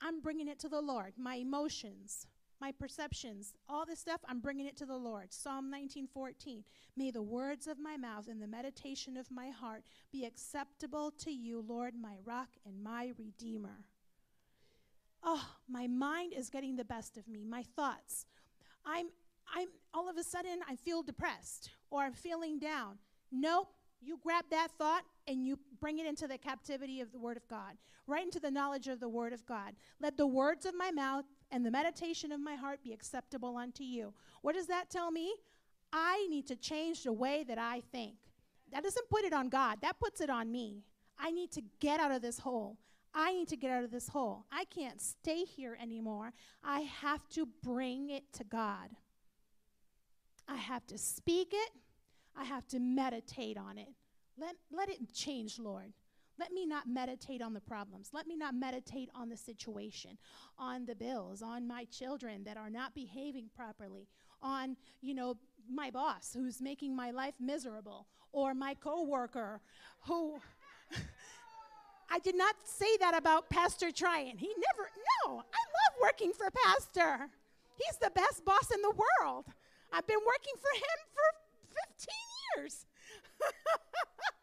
I'm bringing it to the Lord. My emotions, my perceptions, all this stuff, I'm bringing it to the Lord. Psalm 19:14. May the words of my mouth and the meditation of my heart be acceptable to you, Lord, my rock and my redeemer. Oh, my mind is getting the best of me. My thoughts. I'm I'm all of a sudden I feel depressed or I'm feeling down. Nope. You grab that thought and you bring it into the captivity of the Word of God, right into the knowledge of the Word of God. Let the words of my mouth and the meditation of my heart be acceptable unto you. What does that tell me? I need to change the way that I think. That doesn't put it on God, that puts it on me. I need to get out of this hole. I need to get out of this hole. I can't stay here anymore. I have to bring it to God. I have to speak it. I have to meditate on it. Let, let it change, Lord. Let me not meditate on the problems. Let me not meditate on the situation, on the bills, on my children that are not behaving properly, on, you know, my boss who's making my life miserable, or my coworker who I did not say that about Pastor Tryon. He never no, I love working for Pastor. He's the best boss in the world. I've been working for him for 15 years.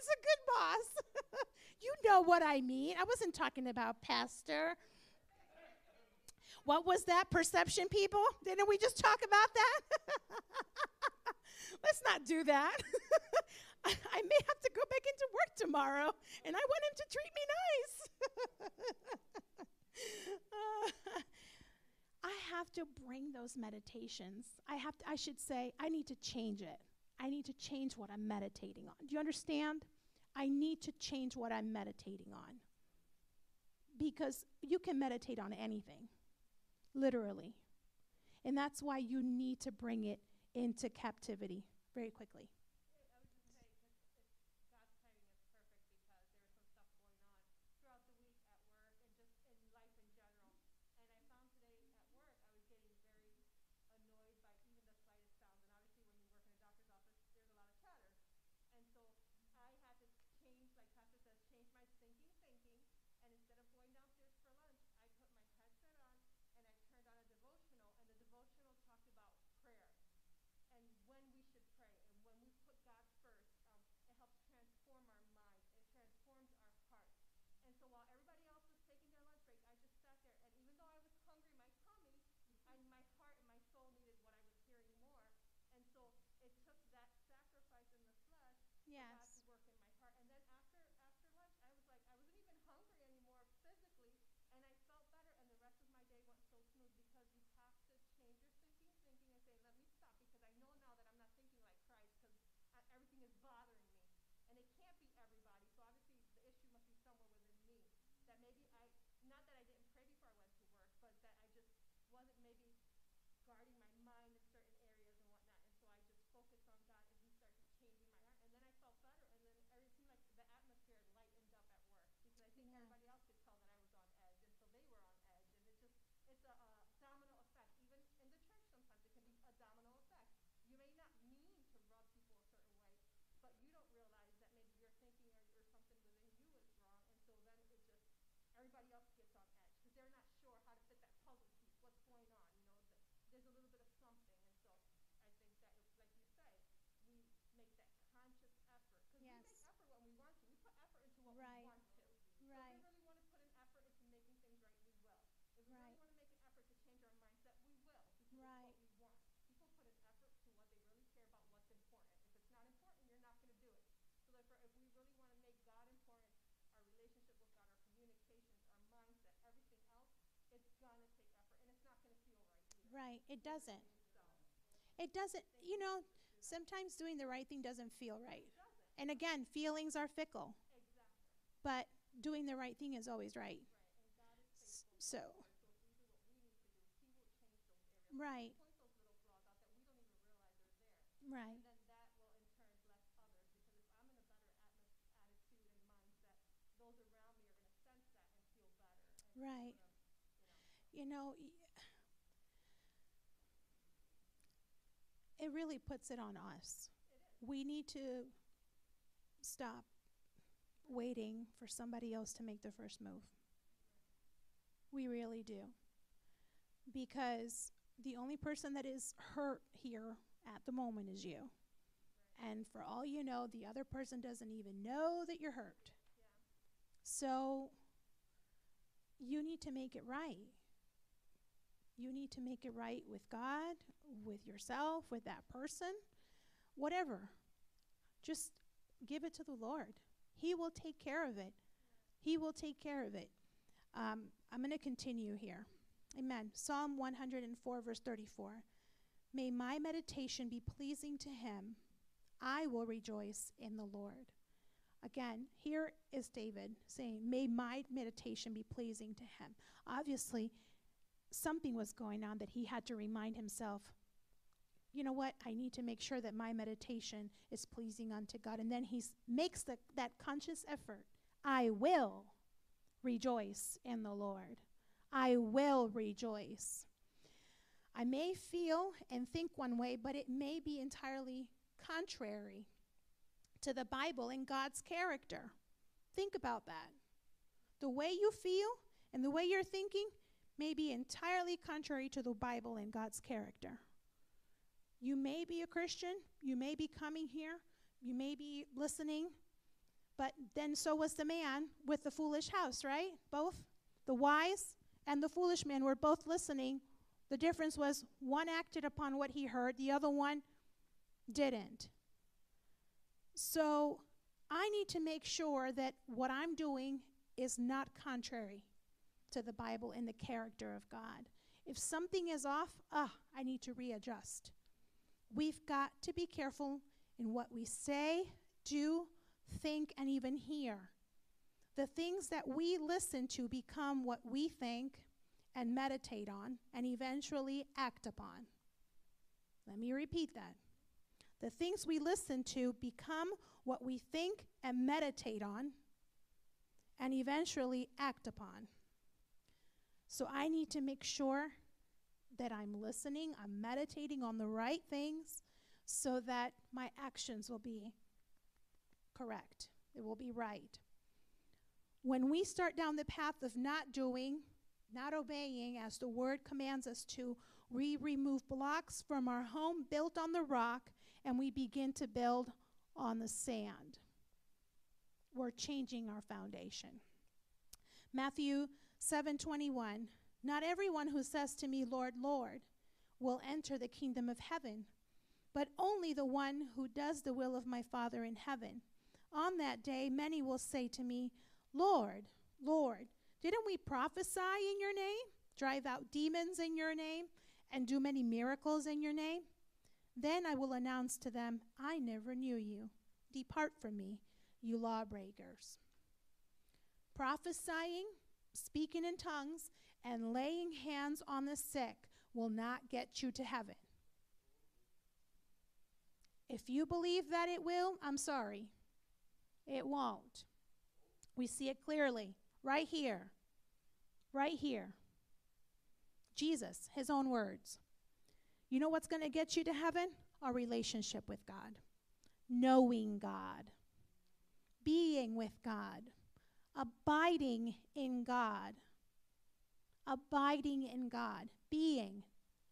he's a good boss. you know what I mean. I wasn't talking about Pastor. What was that perception, people? Didn't we just talk about that? Let's not do that. I, I, may have to go back into work tomorrow, and I want him to treat me nice. uh, I have to bring those meditations. I have to, I should say, I need to change it. I need to change what I'm meditating on. Do you understand? I need to change what I'm meditating on. Because you can meditate on anything, literally. And that's why you need to bring it into captivity very quickly. yes. work in my heart. And then after after lunch, I was like, I wasn't even hungry anymore physically, and I felt better. And the rest of my day went so smooth because you have to change your thinking, thinking, and say, let me stop because I know now that I'm not thinking like Christ because uh, everything is bothering me, and it can't be everybody. So obviously, the issue must be somewhere within me. That maybe I, not that I didn't pray before I went to work, but that I just wasn't maybe Right. It doesn't. It doesn't, you know, sometimes doing the right thing doesn't feel right. And again, feelings are fickle. But doing the right thing is always right. So, right. Right. Right. You know, it really puts it on us. We need to stop waiting for somebody else to make the first move. We really do. Because the only person that is hurt here at the moment is you. And for all you know, the other person doesn't even know that you're hurt. So you need to make it right. You need to make it right with God, with yourself, with that person, whatever. Just give it to the Lord. He will take care of it. He will take care of it. Um, I'm going to continue here. Amen. Psalm 104, verse 34. May my meditation be pleasing to him. I will rejoice in the Lord. Again, here is David saying, May my meditation be pleasing to him. Obviously, something was going on that he had to remind himself, you know what? I need to make sure that my meditation is pleasing unto God. And then he makes the, that conscious effort. I will rejoice in the Lord. I will rejoice. I may feel and think one way, but it may be entirely contrary to the Bible and God's character. Think about that. The way you feel and the way you're thinking may be entirely contrary to the Bible and God's character. You may be a Christian, you may be coming here, you may be listening, but then so was the man with the foolish house, right? Both the wise and the foolish man were both listening. The difference was one acted upon what he heard, the other one didn't. So I need to make sure that what I'm doing is not contrary to the Bible and the character of God. If something is off, ah, I need to readjust. We've got to be careful in what we say, do, think, and even hear. The things that we listen to become what we think and meditate on and eventually act upon. Let me repeat that. The things we listen to become what we think and meditate on and eventually act upon. So I need to make sure that I'm listening, I'm meditating on the right things so that my actions will be correct. It will be right. When we start down the path of not doing, not obeying as the word commands us to, we remove blocks from our home built on the rock and we begin to build on the sand. We're changing our foundation. Matthew 7:21 Not everyone who says to me Lord Lord will enter the kingdom of heaven but only the one who does the will of my Father in heaven. On that day many will say to me Lord Lord didn't we prophesy in your name? Drive out demons in your name and do many miracles in your name? Then I will announce to them I never knew you. Depart from me you lawbreakers. Prophesying speaking in tongues and laying hands on the sick will not get you to heaven. If you believe that it will, I'm sorry. It won't. We see it clearly right here. Right here. Jesus, his own words. You know what's going to get you to heaven? Our relationship with God, knowing God, being with God, abiding in God. Abiding in God, being.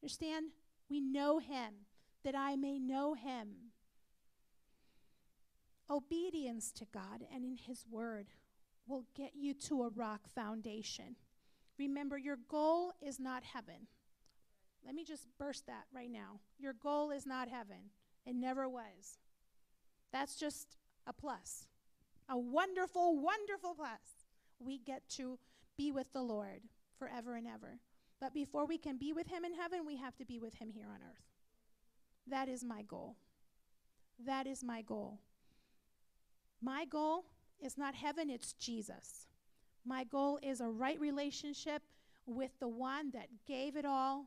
Understand? We know Him, that I may know Him. Obedience to God and in His Word will get you to a rock foundation. Remember, your goal is not heaven. Let me just burst that right now. Your goal is not heaven, it never was. That's just a plus, a wonderful, wonderful plus. We get to be with the Lord forever and ever. But before we can be with him in heaven, we have to be with him here on earth. That is my goal. That is my goal. My goal is not heaven, it's Jesus. My goal is a right relationship with the one that gave it all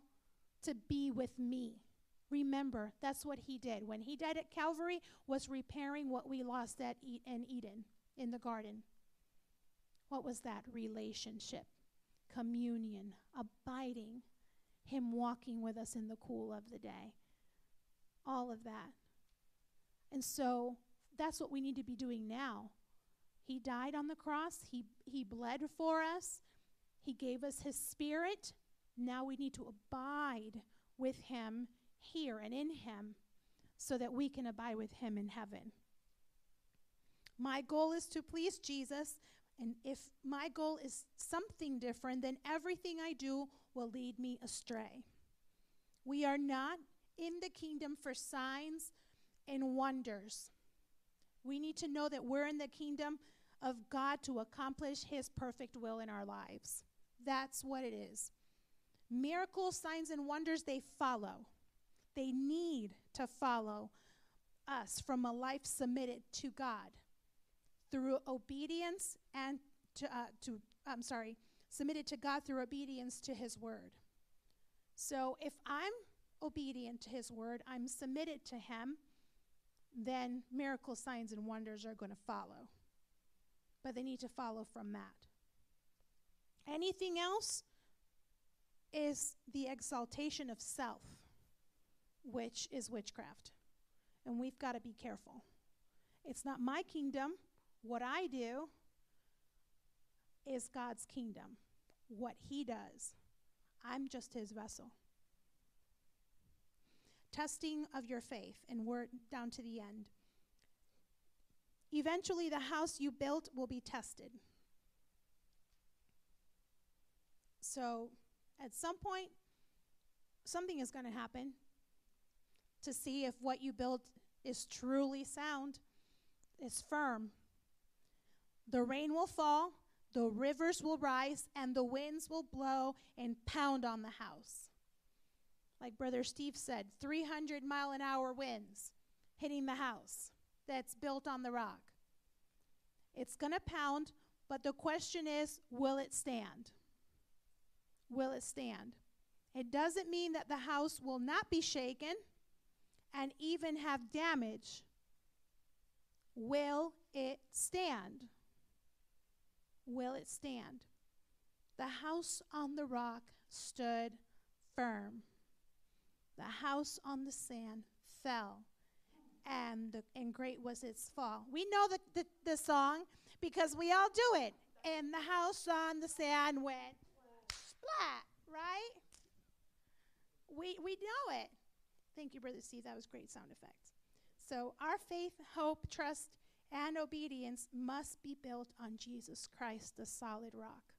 to be with me. Remember, that's what he did. When he died at Calvary was repairing what we lost at e- in Eden in the garden. What was that? Relationship, communion, abiding, him walking with us in the cool of the day. All of that. And so that's what we need to be doing now. He died on the cross, he, he bled for us, he gave us his spirit. Now we need to abide with him here and in him so that we can abide with him in heaven. My goal is to please Jesus, and if my goal is something different, then everything I do will lead me astray. We are not in the kingdom for signs and wonders. We need to know that we're in the kingdom of God to accomplish his perfect will in our lives. That's what it is. Miracles, signs, and wonders, they follow. They need to follow us from a life submitted to God through obedience and to, uh, to I'm sorry, submitted to God through obedience to His word. So if I'm obedient to His word, I'm submitted to Him, then miracle signs and wonders are going to follow. But they need to follow from that. Anything else is the exaltation of self, which is witchcraft. And we've got to be careful. It's not my kingdom. What I do is God's kingdom, what He does. I'm just His vessel. Testing of your faith, and we're down to the end. Eventually, the house you built will be tested. So, at some point, something is going to happen to see if what you built is truly sound, is firm. The rain will fall, the rivers will rise, and the winds will blow and pound on the house. Like Brother Steve said, 300 mile an hour winds hitting the house that's built on the rock. It's going to pound, but the question is will it stand? Will it stand? It doesn't mean that the house will not be shaken and even have damage. Will it stand? Will it stand? The house on the rock stood firm. The house on the sand fell, and, the, and great was its fall. We know the, the, the song because we all do it. And the house on the sand went splat, right? We, we know it. Thank you, Brother Steve. That was great sound effects. So, our faith, hope, trust, and obedience must be built on Jesus Christ, the solid rock.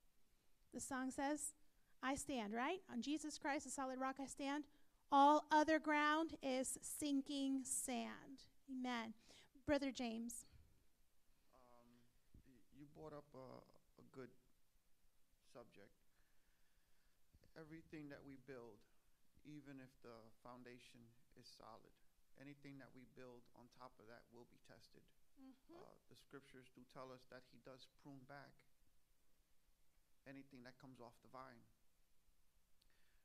The song says, I stand, right? On Jesus Christ, the solid rock, I stand. All other ground is sinking sand. Amen. Brother James. Um, you brought up a, a good subject. Everything that we build, even if the foundation is solid, anything that we build on top of that will be tested. Uh, the scriptures do tell us that he does prune back anything that comes off the vine.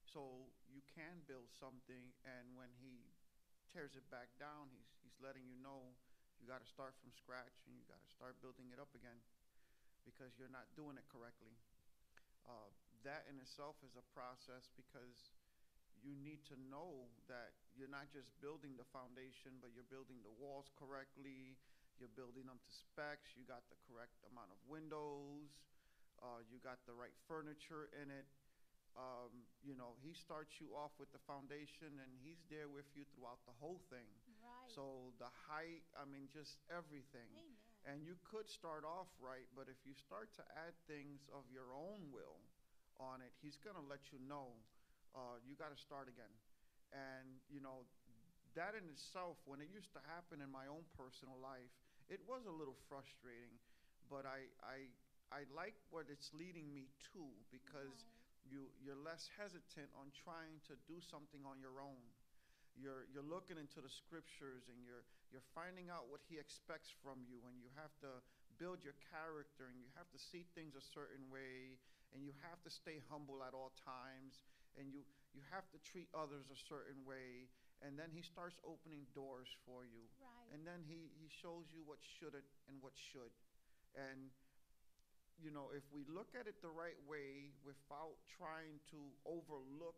So you can build something, and when he tears it back down, he's, he's letting you know you got to start from scratch and you got to start building it up again because you're not doing it correctly. Uh, that in itself is a process because you need to know that you're not just building the foundation, but you're building the walls correctly. You're building them to specs. You got the correct amount of windows. Uh, you got the right furniture in it. Um, you know, he starts you off with the foundation, and he's there with you throughout the whole thing. Right. So the height, I mean, just everything. And you could start off right, but if you start to add things of your own will on it, he's going to let you know uh, you got to start again. And, you know, that in itself, when it used to happen in my own personal life, it was a little frustrating. But I, I, I like what it's leading me to because you you're less hesitant on trying to do something on your own. You're you're looking into the scriptures and you're you're finding out what he expects from you and you have to build your character and you have to see things a certain way and you have to stay humble at all times and you you have to treat others a certain way and then he starts opening doors for you. Right. and then he he shows you what shouldn't and what should. And you know if we look at it the right way without trying to overlook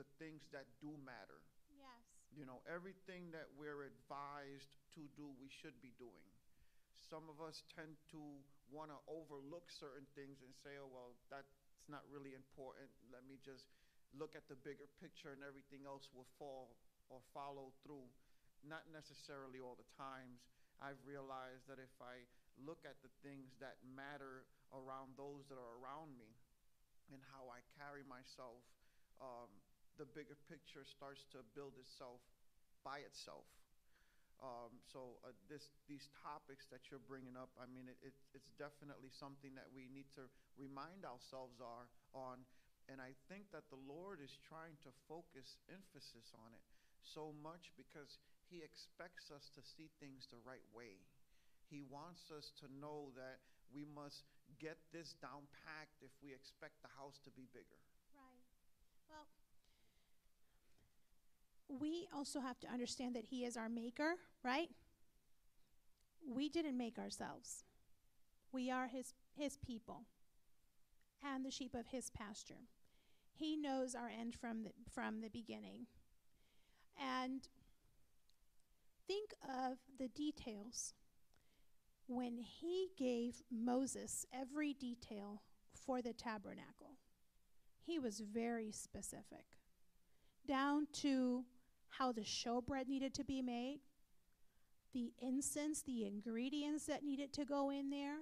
the things that do matter. Yes. you know everything that we're advised to do we should be doing. Some of us tend to want to overlook certain things and say oh well that's not really important. Let me just look at the bigger picture and everything else will fall or follow through. Not necessarily all the times. I've realized that if i look at the things that matter around those that are around me and how i carry myself um, the bigger picture starts to build itself by itself. Um, so uh, this these topics that you're bringing up i mean it, it, it's definitely something that we need to remind ourselves are on and i think that the lord is trying to focus emphasis on it so much because he expects us to see things the right way he wants us to know that we must get this down packed if we expect the house to be bigger Right. Well, we also have to understand that He is our maker, right? We didn't make ourselves. We are His His people, and the sheep of His pasture. He knows our end from the from the beginning, and think of the details. When He gave Moses every detail for the tabernacle he was very specific, down to how the showbread needed to be made, the incense, the ingredients that needed to go in there,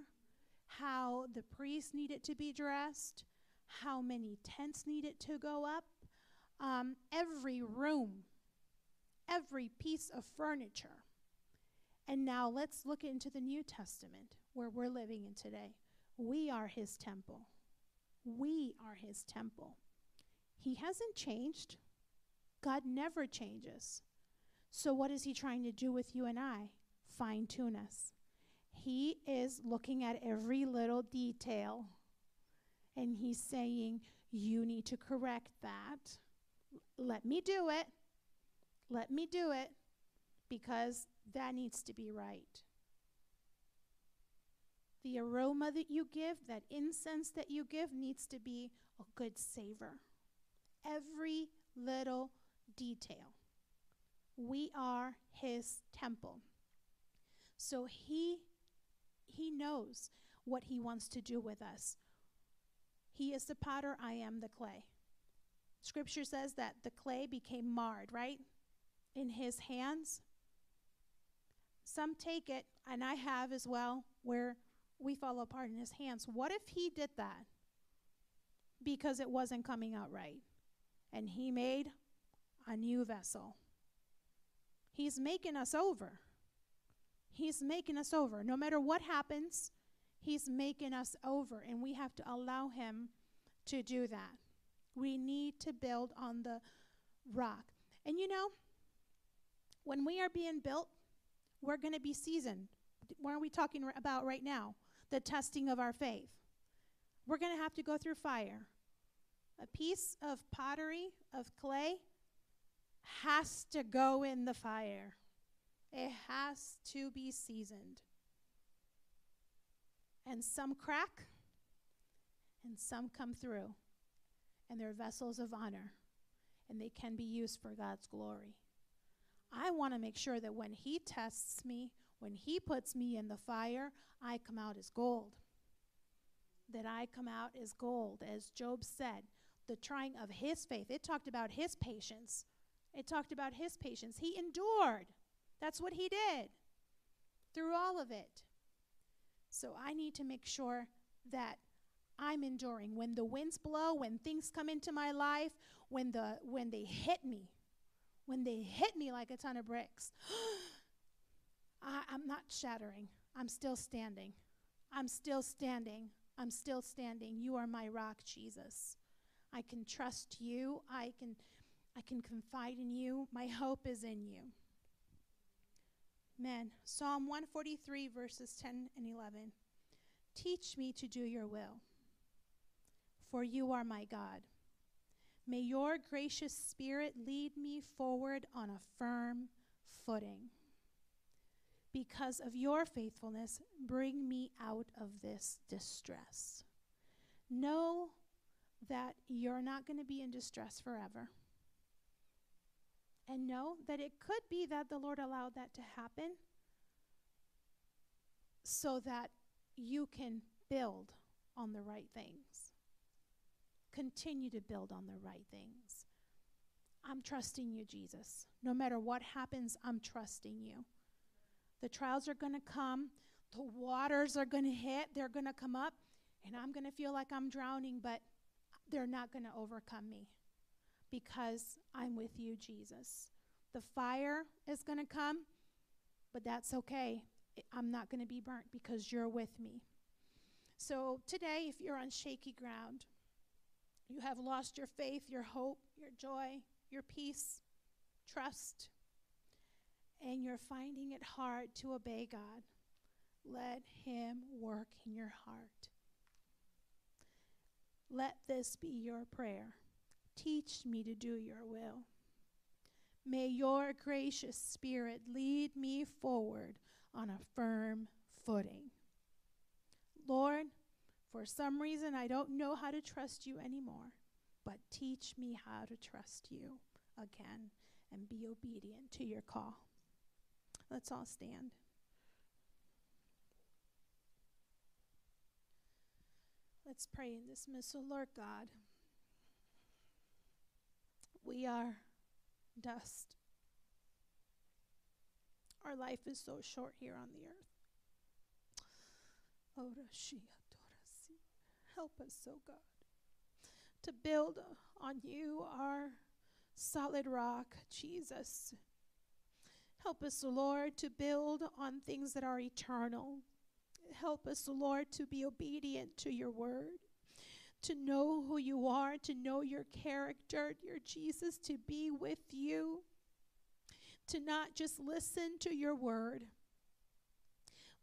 how the priest needed to be dressed, how many tents needed to go up, um, every room, every piece of furniture. And now let's look into the New Testament where we're living in today. We are his temple. We are his temple. He hasn't changed. God never changes. So, what is he trying to do with you and I? Fine tune us. He is looking at every little detail and he's saying, You need to correct that. Let me do it. Let me do it because that needs to be right the aroma that you give, that incense that you give, needs to be a good savor. Every little detail. We are his temple. So he he knows what he wants to do with us. He is the potter, I am the clay. Scripture says that the clay became marred, right? In his hands. Some take it, and I have as well, where we fall apart in his hands. What if he did that because it wasn't coming out right? And he made a new vessel. He's making us over. He's making us over. No matter what happens, he's making us over, and we have to allow him to do that. We need to build on the rock. And you know, when we are being built, we're going to be seasoned. What are we talking r- about right now? the testing of our faith. We're going to have to go through fire. A piece of pottery, of clay, has to go in the fire, it has to be seasoned. And some crack, and some come through, and they're vessels of honor, and they can be used for God's glory. I want to make sure that when He tests me, when He puts me in the fire, I come out as gold. That I come out as gold, as Job said. The trying of his faith. It talked about his patience. It talked about his patience. He endured. That's what he did through all of it. So I need to make sure that I'm enduring. When the winds blow, when things come into my life, when the when they hit me, when they hit me like a ton of bricks, I, I'm not shattering. I'm still standing. I'm still standing. I'm still standing. You are my rock, Jesus. I can trust you. I can I can confide in you. My hope is in you. Amen. Psalm 143 verses 10 and 11. Teach me to do your will, for you are my God. May your gracious spirit lead me forward on a firm footing. Because of your faithfulness, bring me out of this distress. Know that you're not going to be in distress forever. And know that it could be that the Lord allowed that to happen so that you can build on the right things. Continue to build on the right things. I'm trusting you, Jesus. No matter what happens, I'm trusting you. The trials are going to come, the waters are going to hit, they're going to come up, and I'm going to feel like I'm drowning, but they're not going to overcome me because I'm with you, Jesus. The fire is going to come, but that's okay. I'm not going to be burnt because you're with me. So today, if you're on shaky ground, you have lost your faith, your hope, your joy, your peace, trust, and you're finding it hard to obey God, let Him work in your heart. Let this be your prayer. Teach me to do your will. May your gracious spirit lead me forward on a firm footing. Lord, for some reason I don't know how to trust you anymore, but teach me how to trust you again and be obedient to your call. Let's all stand. Let's pray in this missile, Lord God. We are dust. Our life is so short here on the earth. Help us, oh God, to build on you, our solid rock, Jesus. Help us, O Lord, to build on things that are eternal. Help us, Lord, to be obedient to your word, to know who you are, to know your character, your Jesus, to be with you, to not just listen to your word,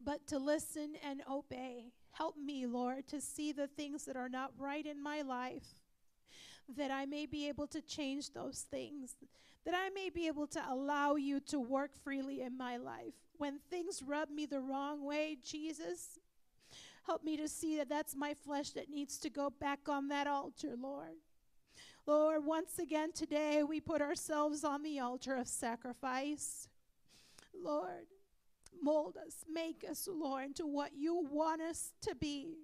but to listen and obey. Help me, Lord, to see the things that are not right in my life, that I may be able to change those things, that I may be able to allow you to work freely in my life. When things rub me the wrong way, Jesus, help me to see that that's my flesh that needs to go back on that altar, Lord. Lord, once again today we put ourselves on the altar of sacrifice. Lord, mold us, make us, Lord, into what you want us to be.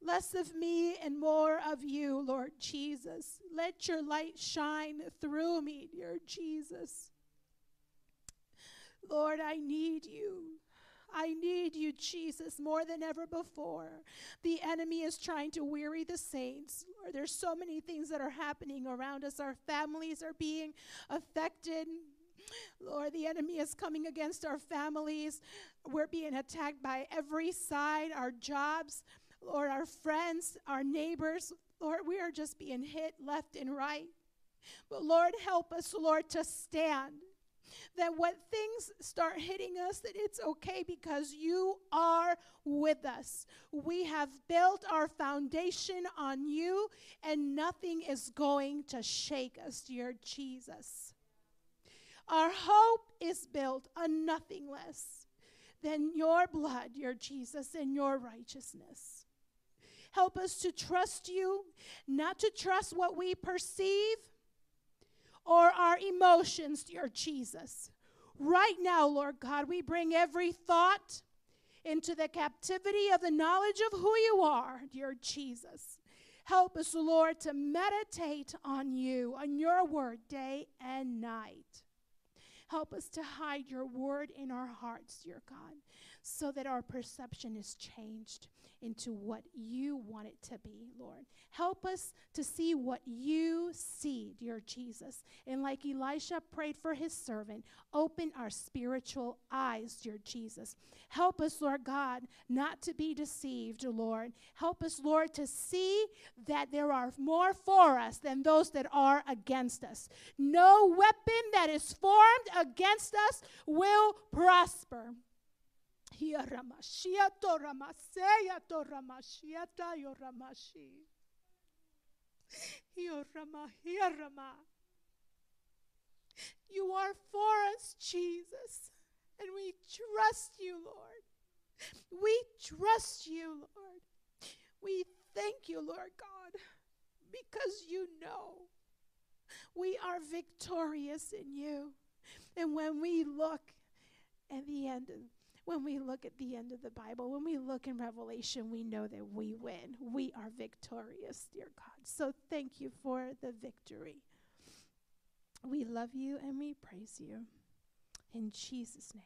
Less of me and more of you, Lord Jesus. Let your light shine through me, dear Jesus. Lord, I need you. I need you, Jesus, more than ever before. The enemy is trying to weary the saints. Lord, there's so many things that are happening around us. Our families are being affected. Lord, the enemy is coming against our families. We're being attacked by every side, our jobs, Lord, our friends, our neighbors. Lord, we are just being hit left and right. But Lord, help us, Lord, to stand. That when things start hitting us, that it's okay because you are with us. We have built our foundation on you, and nothing is going to shake us, dear Jesus. Our hope is built on nothing less than your blood, your Jesus, and your righteousness. Help us to trust you, not to trust what we perceive or our emotions, dear Jesus. Right now, Lord God, we bring every thought into the captivity of the knowledge of who you are, dear Jesus. Help us, Lord, to meditate on you, on your word, day and night. Help us to hide your word in our hearts, dear God, so that our perception is changed into what you want it to be, Lord. Help us to see what you see, dear Jesus. And like Elisha prayed for his servant, open our spiritual eyes, dear Jesus. Help us, Lord God, not to be deceived, Lord. Help us, Lord, to see that there are more for us than those that are against us. No weapon that is formed against us will prosper. Hiaramashia toramaseya toramashiata Rama, Hiorama hiarama. You are for us, Jesus, and we trust you, Lord. We trust you, Lord. We thank you, Lord God, because you know we are victorious in you. And when we look at the end when we look at the end of the Bible, when we look in Revelation, we know that we win. We are victorious, dear God. So thank you for the victory. We love you and we praise you. In Jesus' name.